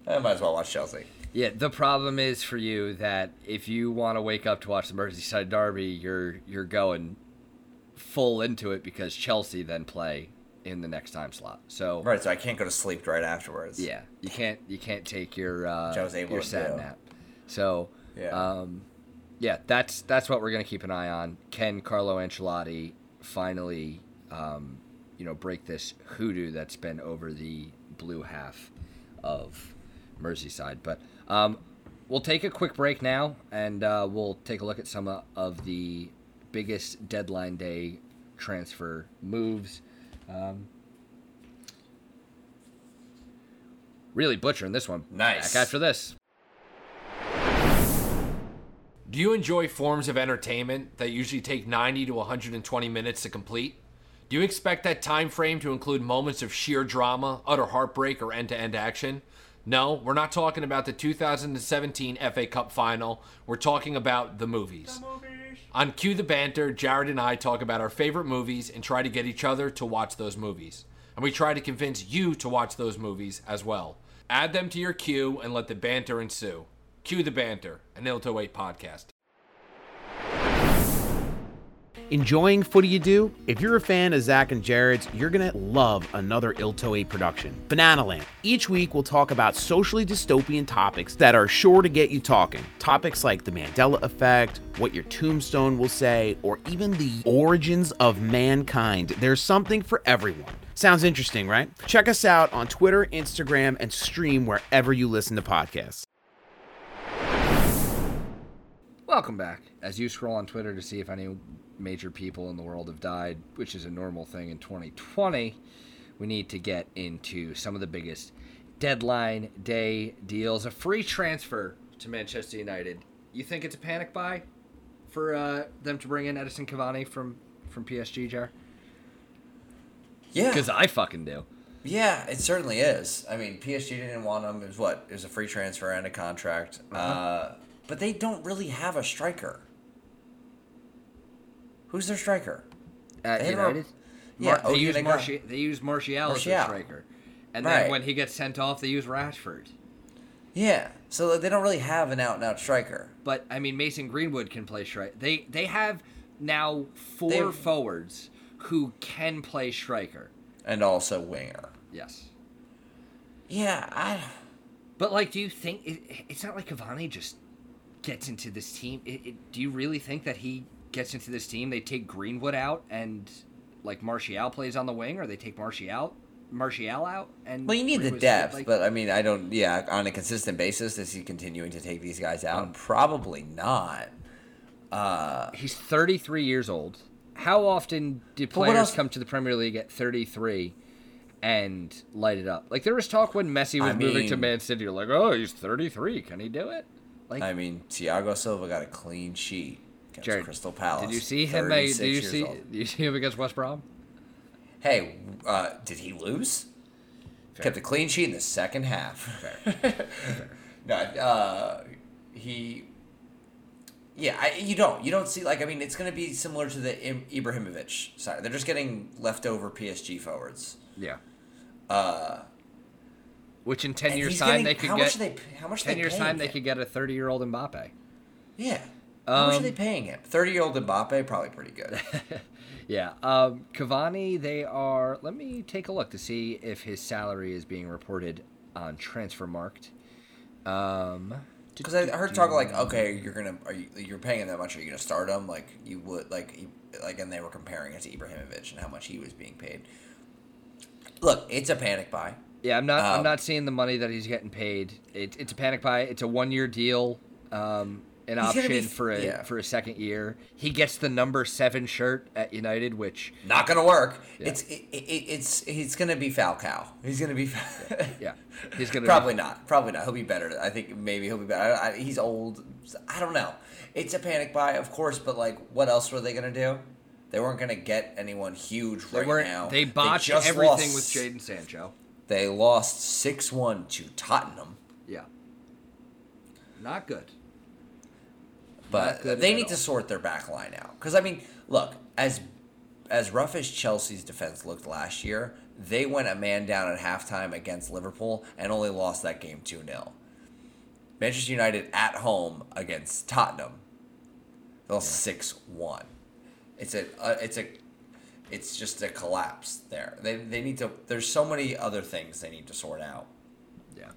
I might as well watch Chelsea. Yeah, the problem is for you that if you want to wake up to watch the Merseyside Derby, you're you're going full into it because Chelsea then play in the next time slot. So Right, so I can't go to sleep right afterwards. yeah, you can't you can't take your uh, Which I was able your to sad do. nap. So Yeah. um, yeah, that's that's what we're gonna keep an eye on. Can Carlo Ancelotti finally um, you know break this hoodoo that's been over the blue half of Merseyside? But um, we'll take a quick break now, and uh, we'll take a look at some uh, of the biggest deadline day transfer moves. Um, really butchering this one. Nice. Back after this. Do you enjoy forms of entertainment that usually take 90 to 120 minutes to complete? Do you expect that time frame to include moments of sheer drama, utter heartbreak, or end-to-end action? No, we're not talking about the 2017 FA Cup final. We're talking about the movies. On Cue the Banter, Jared and I talk about our favorite movies and try to get each other to watch those movies. And we try to convince you to watch those movies as well. Add them to your queue and let the banter ensue. Cue the Banter, an ill to wait podcast. Enjoying Footy You Do? If you're a fan of Zach and Jared's, you're gonna love another Ilto 8 production, Banana Land. Each week we'll talk about socially dystopian topics that are sure to get you talking. Topics like the Mandela effect, what your tombstone will say, or even the origins of mankind. There's something for everyone. Sounds interesting, right? Check us out on Twitter, Instagram, and stream wherever you listen to podcasts. Welcome back. As you scroll on Twitter to see if any major people in the world have died, which is a normal thing in 2020, we need to get into some of the biggest deadline day deals. A free transfer to Manchester United. You think it's a panic buy for uh, them to bring in Edinson Cavani from from PSG, Jar? Yeah. Because I fucking do. Yeah, it certainly is. I mean, PSG didn't want him. It was what? It was a free transfer and a contract. Uh-huh. uh but they don't really have a striker. Who's their striker? At They a- United, yeah, Mar- they use Martial. They use Martial, as their Martial. striker, and then when he gets sent off, they use Rashford. Yeah, so they don't really have an out and out striker. But I mean, Mason Greenwood can play striker. They they have now 4 They've- forwards who can play striker. And also winger. Yes. Yeah, I. But like, do you think it, it's not like Cavani just gets into this team? It, it, do you really think that he gets into this team? They take Greenwood out and like Martial plays on the wing, or they take Martial Martial out and Well, you need the depth, like- but I mean, I don't. Yeah, on a consistent basis, is he continuing to take these guys out? Probably not. Uh, he's 33 years old. How often do players come to the Premier League at 33 and light it up? Like there was talk when Messi was I moving to Man City. You're like, oh, he's 33. Can he do it? Like, I mean, Thiago Silva got a clean sheet against Jared, Crystal Palace. did you see him? 36 Did you see? old. Did you see him against West Brom? Hey, uh, did he lose? Kept a clean sheet in the second half. no, uh, he. Yeah, I, you don't. You don't see like I mean, it's going to be similar to the Im- Ibrahimovic side. They're just getting leftover PSG forwards. Yeah. Uh, Which in 10 and years time getting- they could how get. much they? How much 10 years time they could get a 30 year old Mbappe. Yeah. How much are Um, they paying him? Thirty-year-old Mbappe, probably pretty good. Yeah. Um, Cavani, they are. Let me take a look to see if his salary is being reported on Transfermarkt. Um, Because I heard talk like, okay, you're gonna are you you're paying him that much? Are you gonna start him like you would like you- like? And they were comparing it to Ibrahimovic and how much he was being paid. Look, it's a panic buy. Yeah, I'm not. I'm Um, not seeing the money that he's getting paid. It, it's a panic buy. It's a one year deal. Um, an option be- for a yeah. for a second year. He gets the number seven shirt at United, which Not gonna work. Yeah. It's it, it, it's he's gonna be Falcao. He's gonna be. yeah, he's gonna Probably not. Probably not. He'll be better. I think maybe he'll be better. I, I, he's old. I don't know. It's a panic buy, of course, but like, what else were they gonna do? They weren't gonna get anyone huge They right now. They botched just everything lost- with Jadon Sancho. They lost six one to Tottenham, Yeah, not good. but good they need all. to sort their back line out. Because I mean, look as as rough as Chelsea's defense looked last year, they went a man down at halftime against Liverpool and only lost that game two 0 Manchester United at home against Tottenham, they lost six one. It's a uh, it's a it's just a collapse there. They they need to. There's so many other things they need to sort out. Yeah.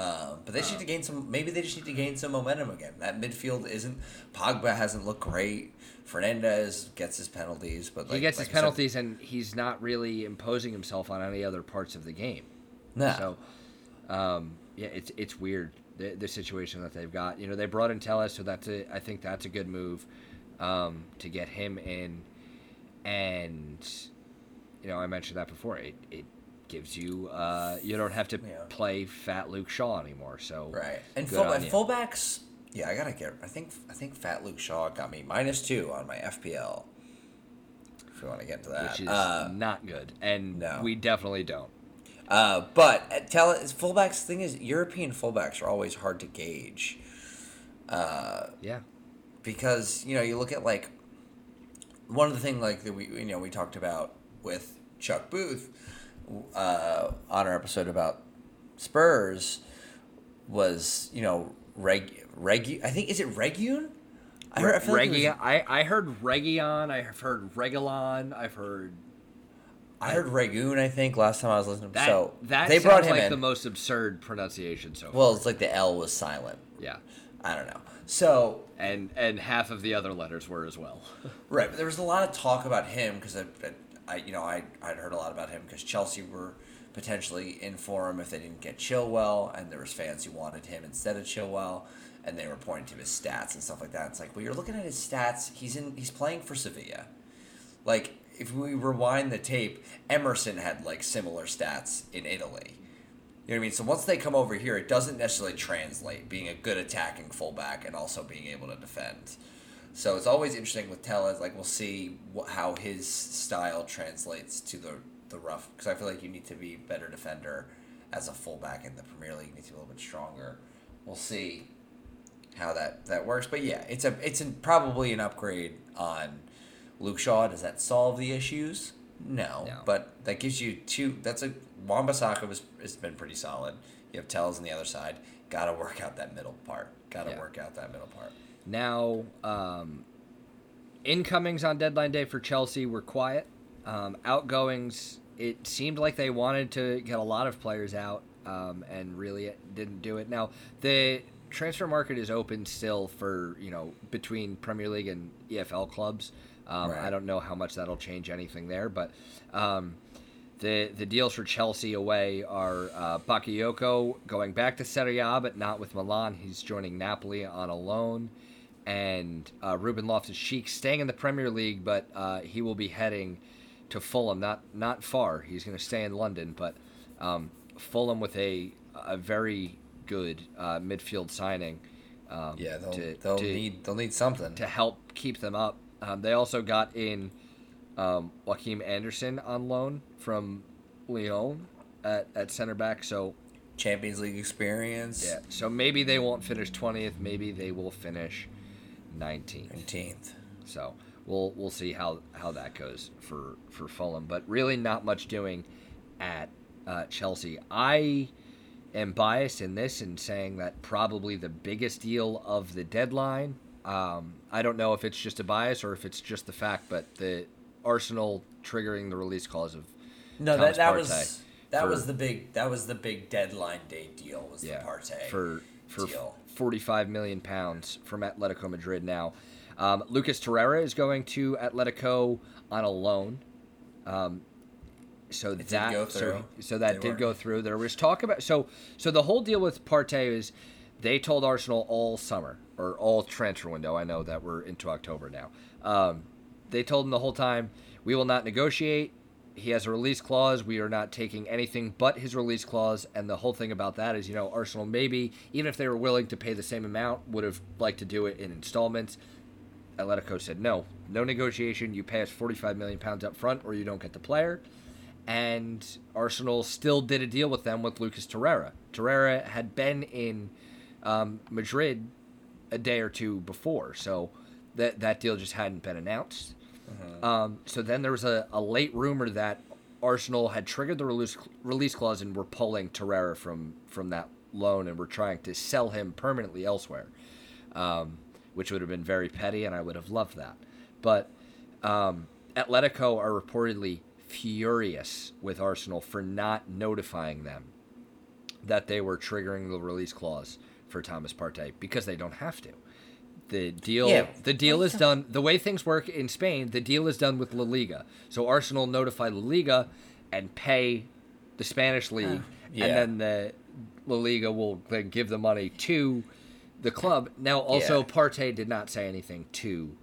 Um, but they just need to gain some. Maybe they just need to gain some momentum again. That midfield isn't. Pogba hasn't looked great. Fernandes gets his penalties, but like, he gets like his I said- penalties, and he's not really imposing himself on any other parts of the game. No. So, um, yeah, it's it's weird the, the situation that they've got. You know, they brought in Telles, so that's a I think that's a good move um, to get him in, and you know I mentioned that before. It it gives you uh, you don't have to Yeah. play fat Luke Shaw anymore. So Right. And, full, and fullbacks, yeah, I gotta get. I think I think Fat Luke Shaw got me minus two on my FPL. If we want to get to that, which is uh, not good, and no. we definitely don't. uh, but uh, tell it fullbacks. Thing is, European fullbacks are always hard to gauge uh, Yeah. because you know you look at like one of the things like that we you know we talked about with Chuck Booth uh, on our episode about Spurs was you know reg reg I think is it Regun I heard I like was- I, I heard Region, I've heard Regilon, I've heard I heard Ragoon I think last time I was listening. That. so that they brought him like in. the most absurd pronunciation so far. well it's like the L was silent. Yeah, I don't know so and and half of the other letters were as well. Right, but there was a lot of talk about him because I, I, you know, I I'd heard a lot about him because Chelsea were potentially in for him if they didn't get Chilwell, and there was fans who wanted him instead of Chilwell, and they were pointing to his stats and stuff like that. It's like, well, you're looking at his stats. He's in. He's playing for Sevilla. Like, if we rewind the tape, Emerson had like similar stats in Italy. You know what I mean? So once they come over here, it doesn't necessarily translate being a good attacking fullback and also being able to defend. So it's always interesting with Telles. Like we'll see wh- how his style translates to the the rough. Because I feel like you need to be a better defender as a fullback in the Premier League. You need to be a little bit stronger. We'll see how that that works. But yeah, it's a it's a, probably an upgrade on Luke Shaw. Does that solve the issues? No, No. but that gives you two. That's a Wan-Bissaka was has been pretty solid. You have Tells on the other side. Got to work out that middle part. Got to Yeah. work out that middle part. Now, um, incomings on deadline day for Chelsea were quiet. Um, outgoings, it seemed like they wanted to get a lot of players out um, and really didn't do it. Now, the transfer market is open still for, you know, between Premier League and EFL clubs. Um, Right. I don't know how much that'll change anything there, but um, the the deals for Chelsea away are uh, Bakayoko going back to Serie A, but not with Milan. He's joining Napoli on a loan, and uh, Ruben Loftus-Cheek staying in the Premier League, but uh, he will be heading to Fulham. Not not far. He's going to stay in London, but um, Fulham with a a very good uh, midfield signing. Um, Yeah, they'll, to- they'll to- need they'll need something. to help keep them up. Um, they also got in um, Joachim Andersen on loan from Lyon at, at center back. So Champions League experience. yeah, so maybe they won't finish twentieth. Maybe they will finish nineteenth. Nineteenth. So we'll we'll see how how that goes for for Fulham. But really, not much doing at uh, Chelsea. I am biased in this in saying that probably the biggest deal of the deadline. Um, I don't know if it's just a bias or if it's just the fact, but the Arsenal triggering the release clause of No, Thomas that that Partey was that for- was the big that was the big deadline day deal was yeah the Partey for for deal. 45 million pounds from Atletico Madrid now. Um, Lucas Torreira is going to Atletico on a loan. Um, so did that go so, so that They did were- go through. There was talk about so so the whole deal with Partey is they told Arsenal all summer or all transfer window. I know that we're into October now. Um, they told him the whole time we will not negotiate. He has a release clause. We are not taking anything but his release clause. And the whole thing about that is, you know, Arsenal maybe even if they were willing to pay the same amount, would have liked to do it in installments. Atletico said no, no negotiation. You pay us 45 million pounds up front, or you don't get the player. And Arsenal still did a deal with them with Lucas Torreira. Torreira had been in um, Madrid a day or two before, so that that deal just hadn't been announced. Um, so then there was a, a late rumor that Arsenal had triggered the release release clause and were pulling Torreira from from that loan and were trying to sell him permanently elsewhere, um, which would have been very petty, and I would have loved that. But um, Atletico are reportedly furious with Arsenal for not notifying them that they were triggering the release clause for Thomas Partey because they don't have to. The deal Yeah. the deal is done the way things work in Spain, the deal is done with La Liga. So Arsenal notify La Liga and pay the Spanish league yeah. and then the La Liga will then give the money to the club. Now also Yeah. Partey did not say anything to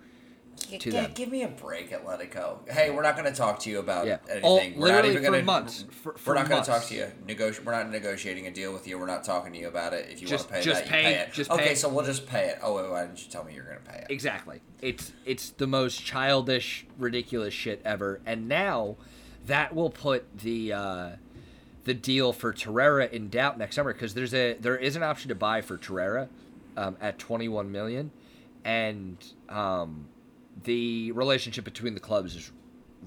To yeah, them. give me a break, Atletico. Hey, we're not going to talk to you about Yeah. anything. All- we're not even gonna, months. For- for we're not going to talk to you. Negoti- we're not negotiating a deal with you. We're not talking to you about it. If you Just- want to pay just that, pay- you pay it. just okay, pay. so we'll just pay it. Oh, wait, why didn't you tell me you're going to pay it? Exactly. It's it's the most childish, ridiculous shit ever. And now that will put the uh, the deal for Torreira in doubt next summer because there's a there is an option to buy for Torreira um, at 21 million, and um, the relationship between the clubs is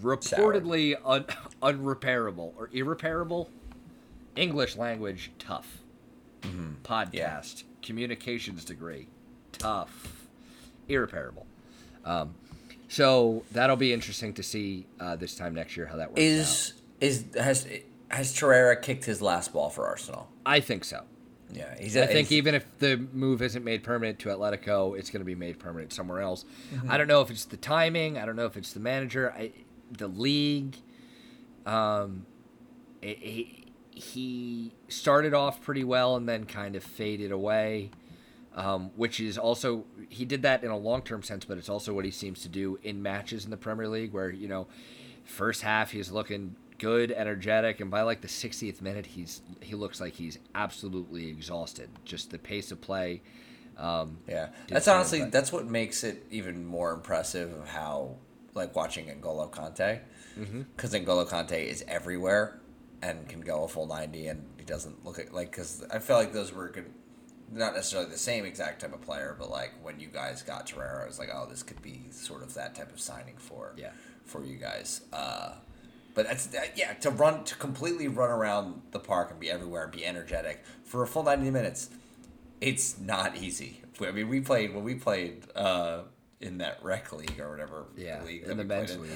reportedly un- unrepairable or irreparable. English language tough. Podcast communications degree tough irreparable. Um, so that'll be interesting to see uh, this time next year how that works Is is has has Torreira kicked his last ball for Arsenal? I think so. Yeah, he's. I think he's- even if the move isn't made permanent to Atletico, it's going to be made permanent somewhere else. Mm-hmm. I don't know if it's the timing. I don't know if it's the manager. I, the league. Um, it, he he started off pretty well and then kind of faded away. Um, which is also he did that in a long term sense, but it's also what he seems to do in matches in the Premier League, where you know, first half he's looking good, energetic, and by like the 60th minute, he's he looks like he's absolutely exhausted. Just the pace of play. Um, Yeah, that's honestly but- that's what makes it even more impressive of how like watching N'Golo Kanté, because N'Golo Kanté is everywhere and can go a full ninety, and he doesn't look at like because I feel like those were good, not necessarily the same exact type of player, but like when you guys got Torreira, I was like, oh, this could be sort of that type of signing for Yeah. for you guys. Uh, but that's that, yeah to run to completely run around the park and be everywhere and be energetic for a full ninety minutes it's not easy. I mean, we played when we played uh, in that rec league or whatever Yeah, league in the men's in. league.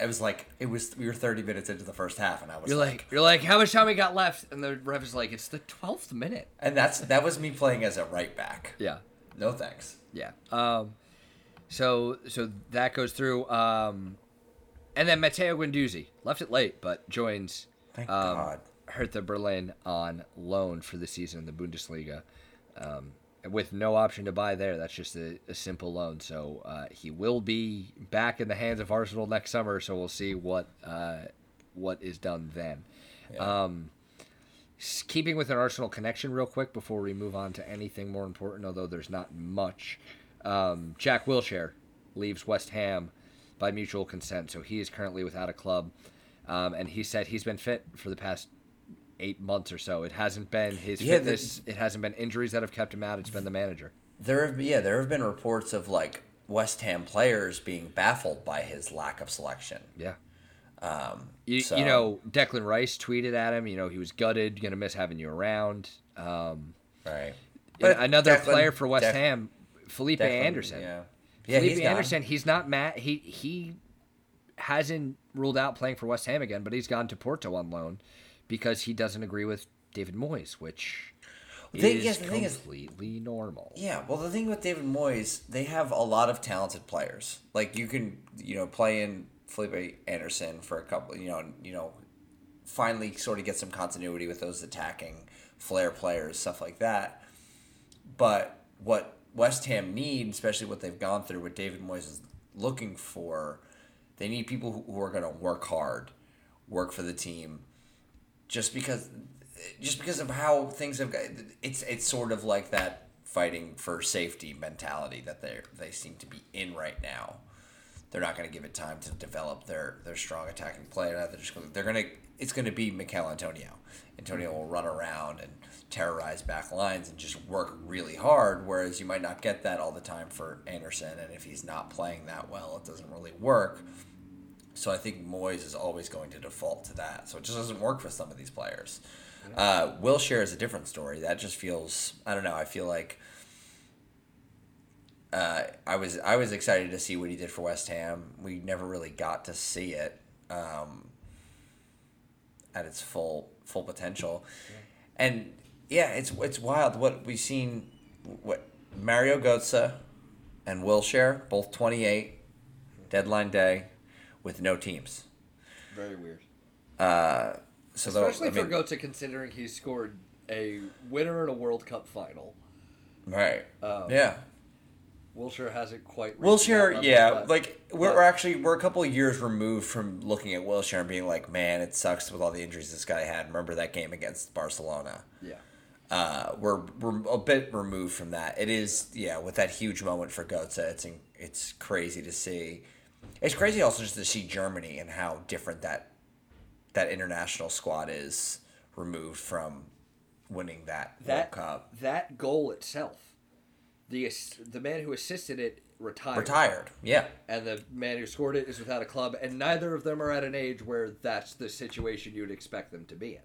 It was like it was we were thirty minutes into the first half, and I was You're like, you're like, how much time we got left? And the ref is like, it's the 12th minute. and that's that was me playing as a right back. Yeah. No thanks. Yeah. Um, so so that goes through. Um, and then Matteo Guendouzi left it late, but joins Thank um, God. Hertha Berlin on loan for the season in the Bundesliga, um, with no option to buy there. That's just a, a simple loan. So uh, he will be back in the hands of Arsenal next summer. So we'll see what uh, what is done then. Um, keeping with an Arsenal connection, real quick before we move on to anything more important, although there's not much. Um, Jack Wilshere leaves West Ham by mutual consent, so he is currently without a club. Um, and he said he's been fit for the past eight months or so. It hasn't been his Yeah, the- fitness. it hasn't been injuries that have kept him out. It's been the manager. There have yeah there have been reports of like West Ham players being baffled by his lack of selection. Yeah. Um, You, so- you know, Declan Rice tweeted at him. You know, he was gutted, gonna miss having you around. Um, right? and another Declan- player for West Dec- Ham, Felipe Declan, Anderson. Yeah, yeah, Felipe he's gone. Anderson, he's not mad. He he hasn't ruled out playing for West Ham again, but he's gone to Porto on loan because he doesn't agree with David Moyes, which The- is yes, the thing is- completely normal. Yeah, well, the thing with David Moyes, they have a lot of talented players. Like you can, you know, play in Felipe Anderson for a couple, you know, you know, finally sort of get some continuity with those attacking flair players, stuff like that. But what West Ham need, especially what they've gone through, what David Moyes is looking for, they need people who- are going to work hard, work for the team, just because just because of how things have got it's it's sort of like that fighting for safety mentality that they they seem to be in right now. They're not going to give it time to develop their their strong attacking play. They're just gonna, they're going to it's going to be Michail Antonio. Antonio will run around and terrorize back lines and just work really hard. Whereas you might not get that all the time for Anderson, and if he's not playing that well, it doesn't really work. So I think Moyes is always going to default to that. So it just doesn't work for some of these players. Uh, Wilshere is a different story. That just feels I don't know. I feel like uh, I was I was excited to see what he did for West Ham. We never really got to see it um, at its full full potential, and yeah, it's it's wild what we've seen. What Mario Götze and Wilshere, both twenty eight, deadline day, with no teams. Very weird. Uh, so though, Especially I mean, for Goetze, considering he scored a winner in a World Cup final. right? Um, yeah. Wilshere hasn't quite. Wilshere, yeah, but- like we're, but- we're actually we're a couple of years removed from looking at Wilshere and being like, man, it sucks with all the injuries this guy had. Remember that game against Barcelona? yeah. Uh, we're we're a bit removed from that. It is, yeah, with that huge moment for Götze, it's in- it's crazy to see. It's crazy also just to see Germany and how different that that international squad is removed from winning that, That World Cup. that goal itself, the the man who assisted it retired. Retired, yeah. and the man who scored it is without a club, and neither of them are at an age where that's the situation you'd expect them to be in.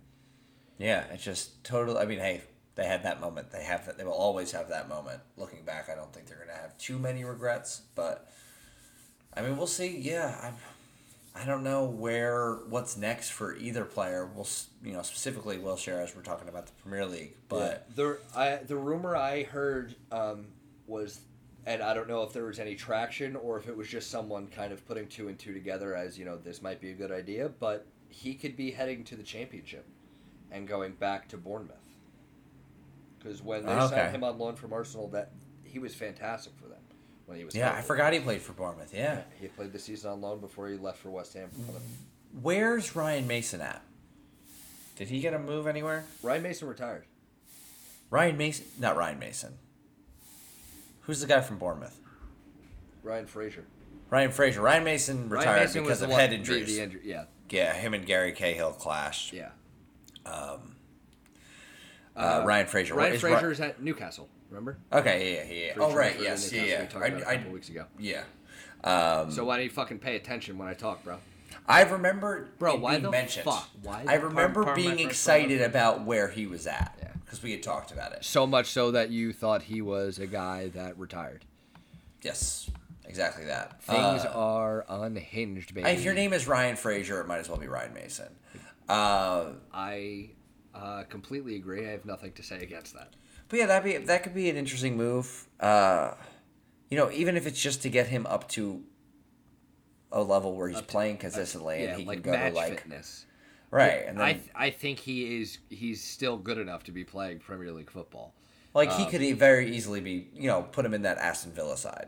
Yeah, it's just totally. I mean, hey, they had that moment. They have that. They will always have that moment. Looking back, I don't think they're gonna have too many regrets. But I mean, we'll see. Yeah, I'm. I don't know where what's next for either player. We'll you know specifically Wilshere as we're talking about the Premier League, but the I the rumor I heard um, was, and I don't know if there was any traction or if it was just someone kind of putting two and two together as you know this might be a good idea, but he could be heading to the championship and going back to Bournemouth. Because when they Oh, Okay. signed him on loan from Arsenal, that he was fantastic for them when he was. yeah, I forgot he played for Bournemouth. Yeah, He played the season on loan before he left for West Ham. where's Ryan Mason at? Did he get a move anywhere? Ryan Mason retired. Ryan Mason, not Ryan Mason. Who's the guy from Bournemouth? Ryan Fraser. Ryan Fraser. Ryan Mason retired Ryan Mason because the of one- head injuries. the injury- yeah, Yeah, him and Gary Cahill clashed. yeah. Uh, Ryan Fraser. Ryan Fraser Is at Newcastle. Remember? Okay, yeah, yeah, yeah. Free Oh, right, yes, yeah, yeah. Talked about it couple I, weeks ago. yeah. Um, So why don't you fucking pay attention when I talk, bro? I remember Bro, why being the mentioned. fuck? Why I remember Par- par- being excited about where he was at Yeah. because we had talked about it. So much so that you thought he was a guy that retired. Yes, exactly that. Things Uh, are unhinged, baby. if your name is Ryan Fraser, it might as well be Ryan Mason. Uh, I uh, completely agree. I have nothing to say against that. But yeah, that be that could be an interesting move. Uh, you know, even if it's just to get him up to a level where he's playing consistently yeah, and he like can go match to like fitness. right, and then I th- I think he is he's still good enough to be playing Premier League football. like um, he could e- very easily be you know put him in that Aston Villa side,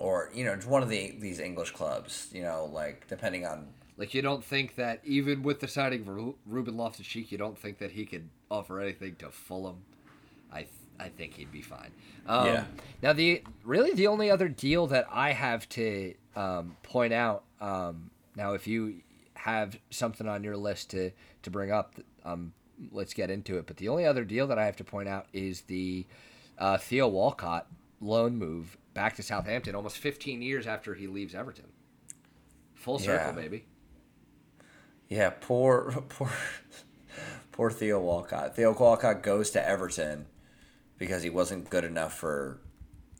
or you know one of the these English clubs. You know, like depending on Like you don't think that even with the signing of Ru- Ruben Loftus-Cheek, you don't think that he could offer anything to Fulham. I th- I think he'd be fine. Um, Yeah. Now the really the only other deal that I have to um, point out um, now, if you have something on your list to to bring up, um, let's get into it. But the only other deal that I have to point out is the uh, Theo Walcott loan move back to Southampton, almost 15 years after he leaves Everton. Full circle, Yeah. baby. yeah poor poor poor Theo Walcott. Theo Walcott goes to Everton because he wasn't good enough for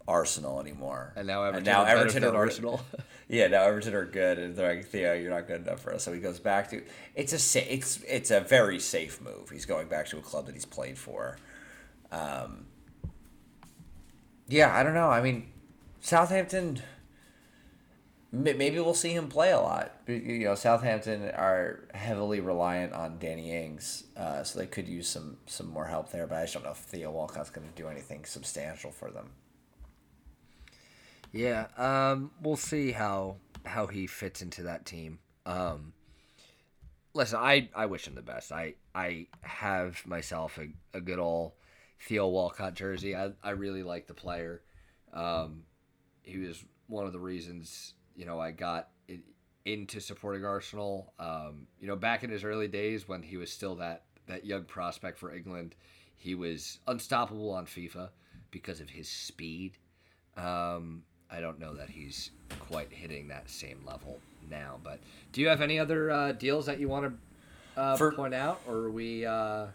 Arsenal anymore, And now Everton are better than are- Arsenal. Yeah, now Everton are good, and they're like, Theo, you're not good enough for us. So he goes back to it's a sa- it's it's a very safe move. He's going back to a club that he's played for. Um, yeah, I don't know. I mean, Southampton. May- Maybe we'll see him play a lot. You know, Southampton are heavily reliant on Danny Ings, uh, so they could use some some more help there. But I just don't know if Theo Walcott's going to do anything substantial for them. Yeah, um, we'll see how how he fits into that team. Um, listen, I, I wish him the best. I I have myself a, a good old Theo Walcott jersey. I, I really like the player. Um, he was one of the reasons you know I got in, into supporting Arsenal. Um, you know, back in his early days when he was still that that young prospect for England, he was unstoppable on FIFA because of his speed. Um, I don't know that he's quite hitting that same level now. But do you have any other uh, deals that you want to uh, For- point out, or we? Uh...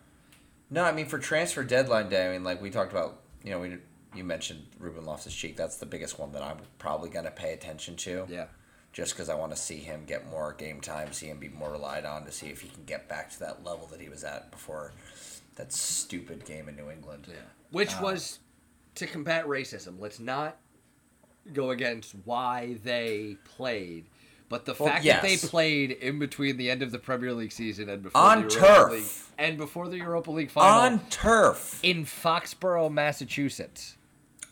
No, I mean for transfer deadline day, I mean like we talked about, you know, we you mentioned Ruben Loftus Cheek. That's the biggest one that I'm probably going to pay attention to. Yeah. Just because I want to see him get more game time, see him be more relied on, to see if he can get back to that level that he was at before that stupid game in New England. Yeah. Which uh, was to combat racism. Let's not go against why they played, but the Well, fact that they played in between the end of the Premier League season and before On the Europa turf. League, and before the Europa League final On turf. in Foxborough, Massachusetts,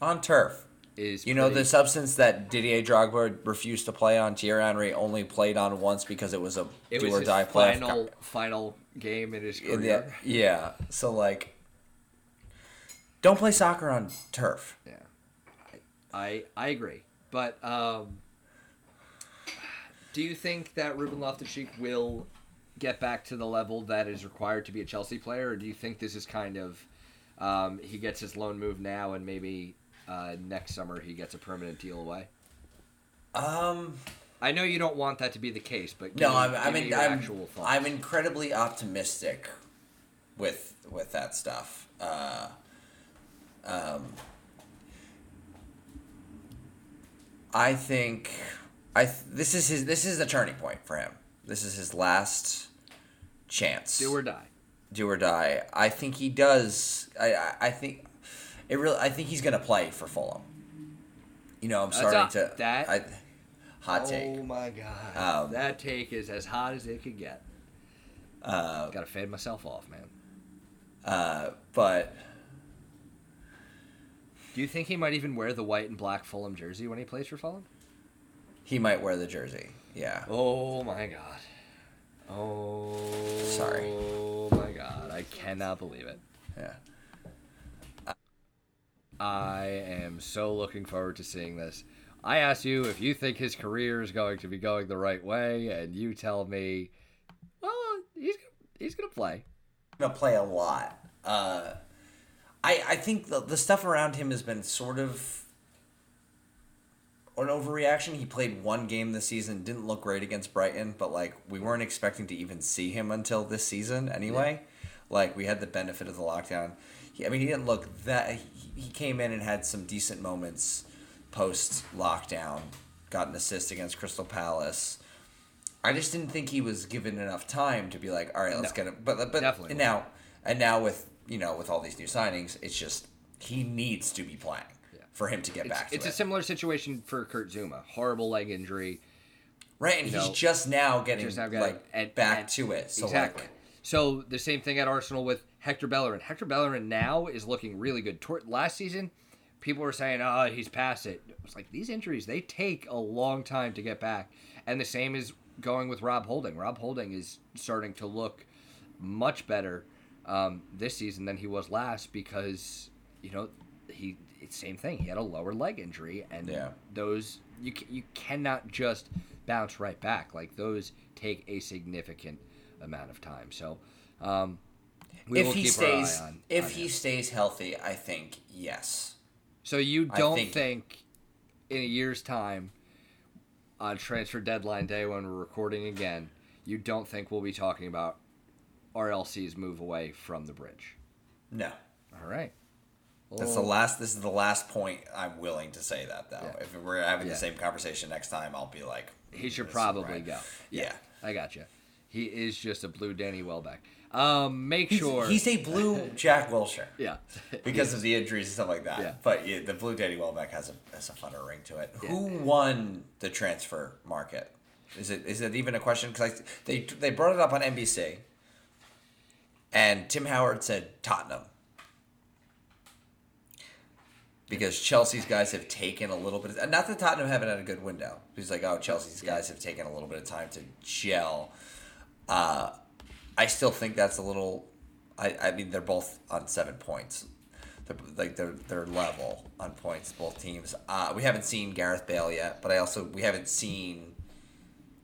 On turf. is You know pretty- the substance that Didier Drogba refused to play on. Thierry Henry only played on once because it was a it do was or die play. final final game in his career. the- yeah. So like, don't play soccer on turf. Yeah, I I agree. But um, do you think that Ruben Loftus-Cheek will get back to the level that is required to be a Chelsea player, or do you think this is kind of um, he gets his loan move now and maybe uh, next summer he gets a permanent deal away? Um. I know you don't want that to be the case, but No, me- I'm. give I me mean, your I'm. actual thoughts. I'm incredibly optimistic with with that stuff. Uh, um. I think, I th- this is his. This is the turning point for him. This is his last chance. do or die. do or die. I think he does. I I, I think it really. I think he's gonna play for Fulham. You know, I'm That's starting a- to that- I, hot take. Oh my god, Um, that take is as hot as it could get. Uh, Got to fade myself off, man. uh, but Do you think he might even wear the white and black Fulham jersey when he plays for Fulham? he might wear the jersey. Yeah. Oh my god. Oh. Sorry. Oh my god. I cannot believe it. Yeah. I am so looking forward to seeing this. I asked you if you think his career is going to be going the right way, and you tell me, well, he's he's gonna play. Gonna play a lot. Uh, I I think the the stuff around him has been sort of an overreaction. He played one game this season, didn't look great against Brighton, but like we weren't expecting to even see him until this season anyway. Like we had the benefit of the lockdown. He, I mean, he didn't look that. He, came in and had some decent moments post lockdown. Got an assist against Crystal Palace. I just didn't think he was given enough time to be like, all right, let's No. get him. But but Definitely and not. now and now with you know with all these new signings, it's just he needs to be playing for him to get It's, back to it's it. a similar situation for Kurt Zouma. Horrible leg injury. right, and you he's know, just now getting just now got like and- back and- to it. So exactly. like, so the same thing at Arsenal with Hector Bellerin. Hector Bellerin now is looking really good. Toward, last season, people were saying, "Oh, he's past it." It's like these injuries they take a long time to get back, and the same is going with Rob Holding. Rob Holding is starting to look much better um, this season than he was last because you know he it's same thing. He had a lower leg injury, and Yeah. those you you cannot just bounce right back. Like those take a significant amount of time. So, um, we will if he keep our eye stays on- if on he him. stays healthy, I think yes. So you don't think- think, in a year's time, on transfer deadline day when we're recording again, you don't think we'll be talking about RLC's move away from the bridge? No. All right. That's the last. This is the last point I'm willing to say that though. Yeah. If we're having Yeah. the same conversation next time, I'll be like, He should probably right. go. Yeah. I got you. He is just a blue Danny Welbeck. Um, make He's, sure. he's a blue Jack Wilshere. yeah. because of the injuries and stuff like that. Yeah. But yeah, the Blue Danny Welbeck has a has a funner ring to it. Who won the transfer market? Is it is it even a question? Because they they brought it up on NBC, and Tim Howard said Tottenham because Chelsea's guys have taken a little bit. Of, not that Tottenham haven't had a good window. He's like, oh, Chelsea's guys have taken a little bit of time to gel. Uh, I still think that's a little. I, I mean, they're both on seven points. They're, like they're they're level on points, both teams. Uh, we haven't seen Gareth Bale yet, but I also we haven't seen,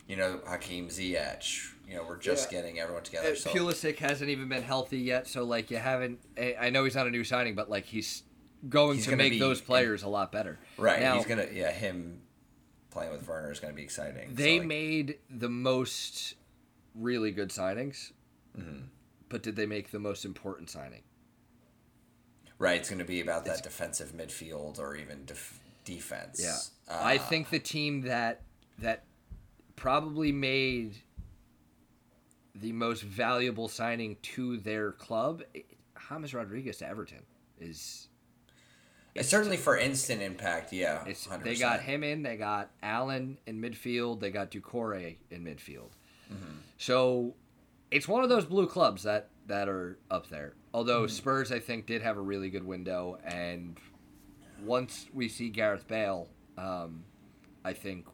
you know, Hakim Ziyech. You know, we're just Yeah. getting everyone together. Uh, So Pulisic hasn't even been healthy yet, so like you haven't. I know he's not a new signing, but like he's going He's to make be- those players a lot better. right, now, he's gonna yeah him playing with Werner is gonna be exciting. So, They like, made the most really good signings, Mm-hmm. but did they make the most important signing? Right, it's going to be about that defensive midfield or even def- defense. Yeah, Uh, I think the team that that probably made the most valuable signing to their club, eh, James Rodriguez to Everton, is it's certainly for instant impact. Yeah, It's 100%. they got him in. They got Allan in midfield. They got Doucoure in midfield. Mm-hmm. So it's one of those blue clubs that that are up there. Although Mm-hmm. Spurs, I think, did have a really good window, and once we see Gareth Bale, um, I think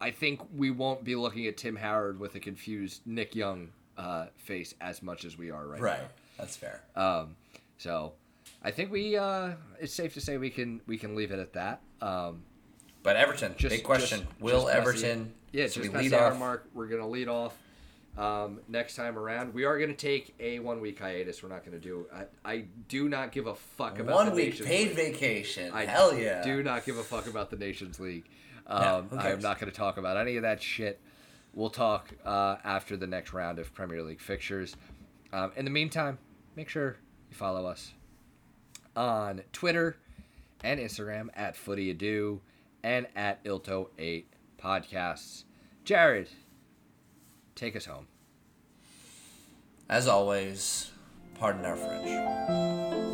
I think we won't be looking at Tim Howard with a confused Nick Young uh, face as much as we are right, now. Right, that's fair. Um, so I think we uh, it's safe to say we can we can leave it at that. Um, But Everton, just big question. just- Will just Everton? Yeah, should just we past lead the hour off? mark. We're gonna lead off um, next time around. We are gonna take a one week hiatus. We're not gonna do. I, I do not give a fuck about One week Nations paid League. vacation. I Hell yeah. do not give a fuck about the Nations League. Um, who I am not going to talk about any of that shit. We'll talk uh, after the next round of Premier League fixtures. Um, in the meantime, make sure you follow us on Twitter and Instagram at FootyAdo and at Ilto8 Podcasts. Jared, take us home. As always, pardon our French.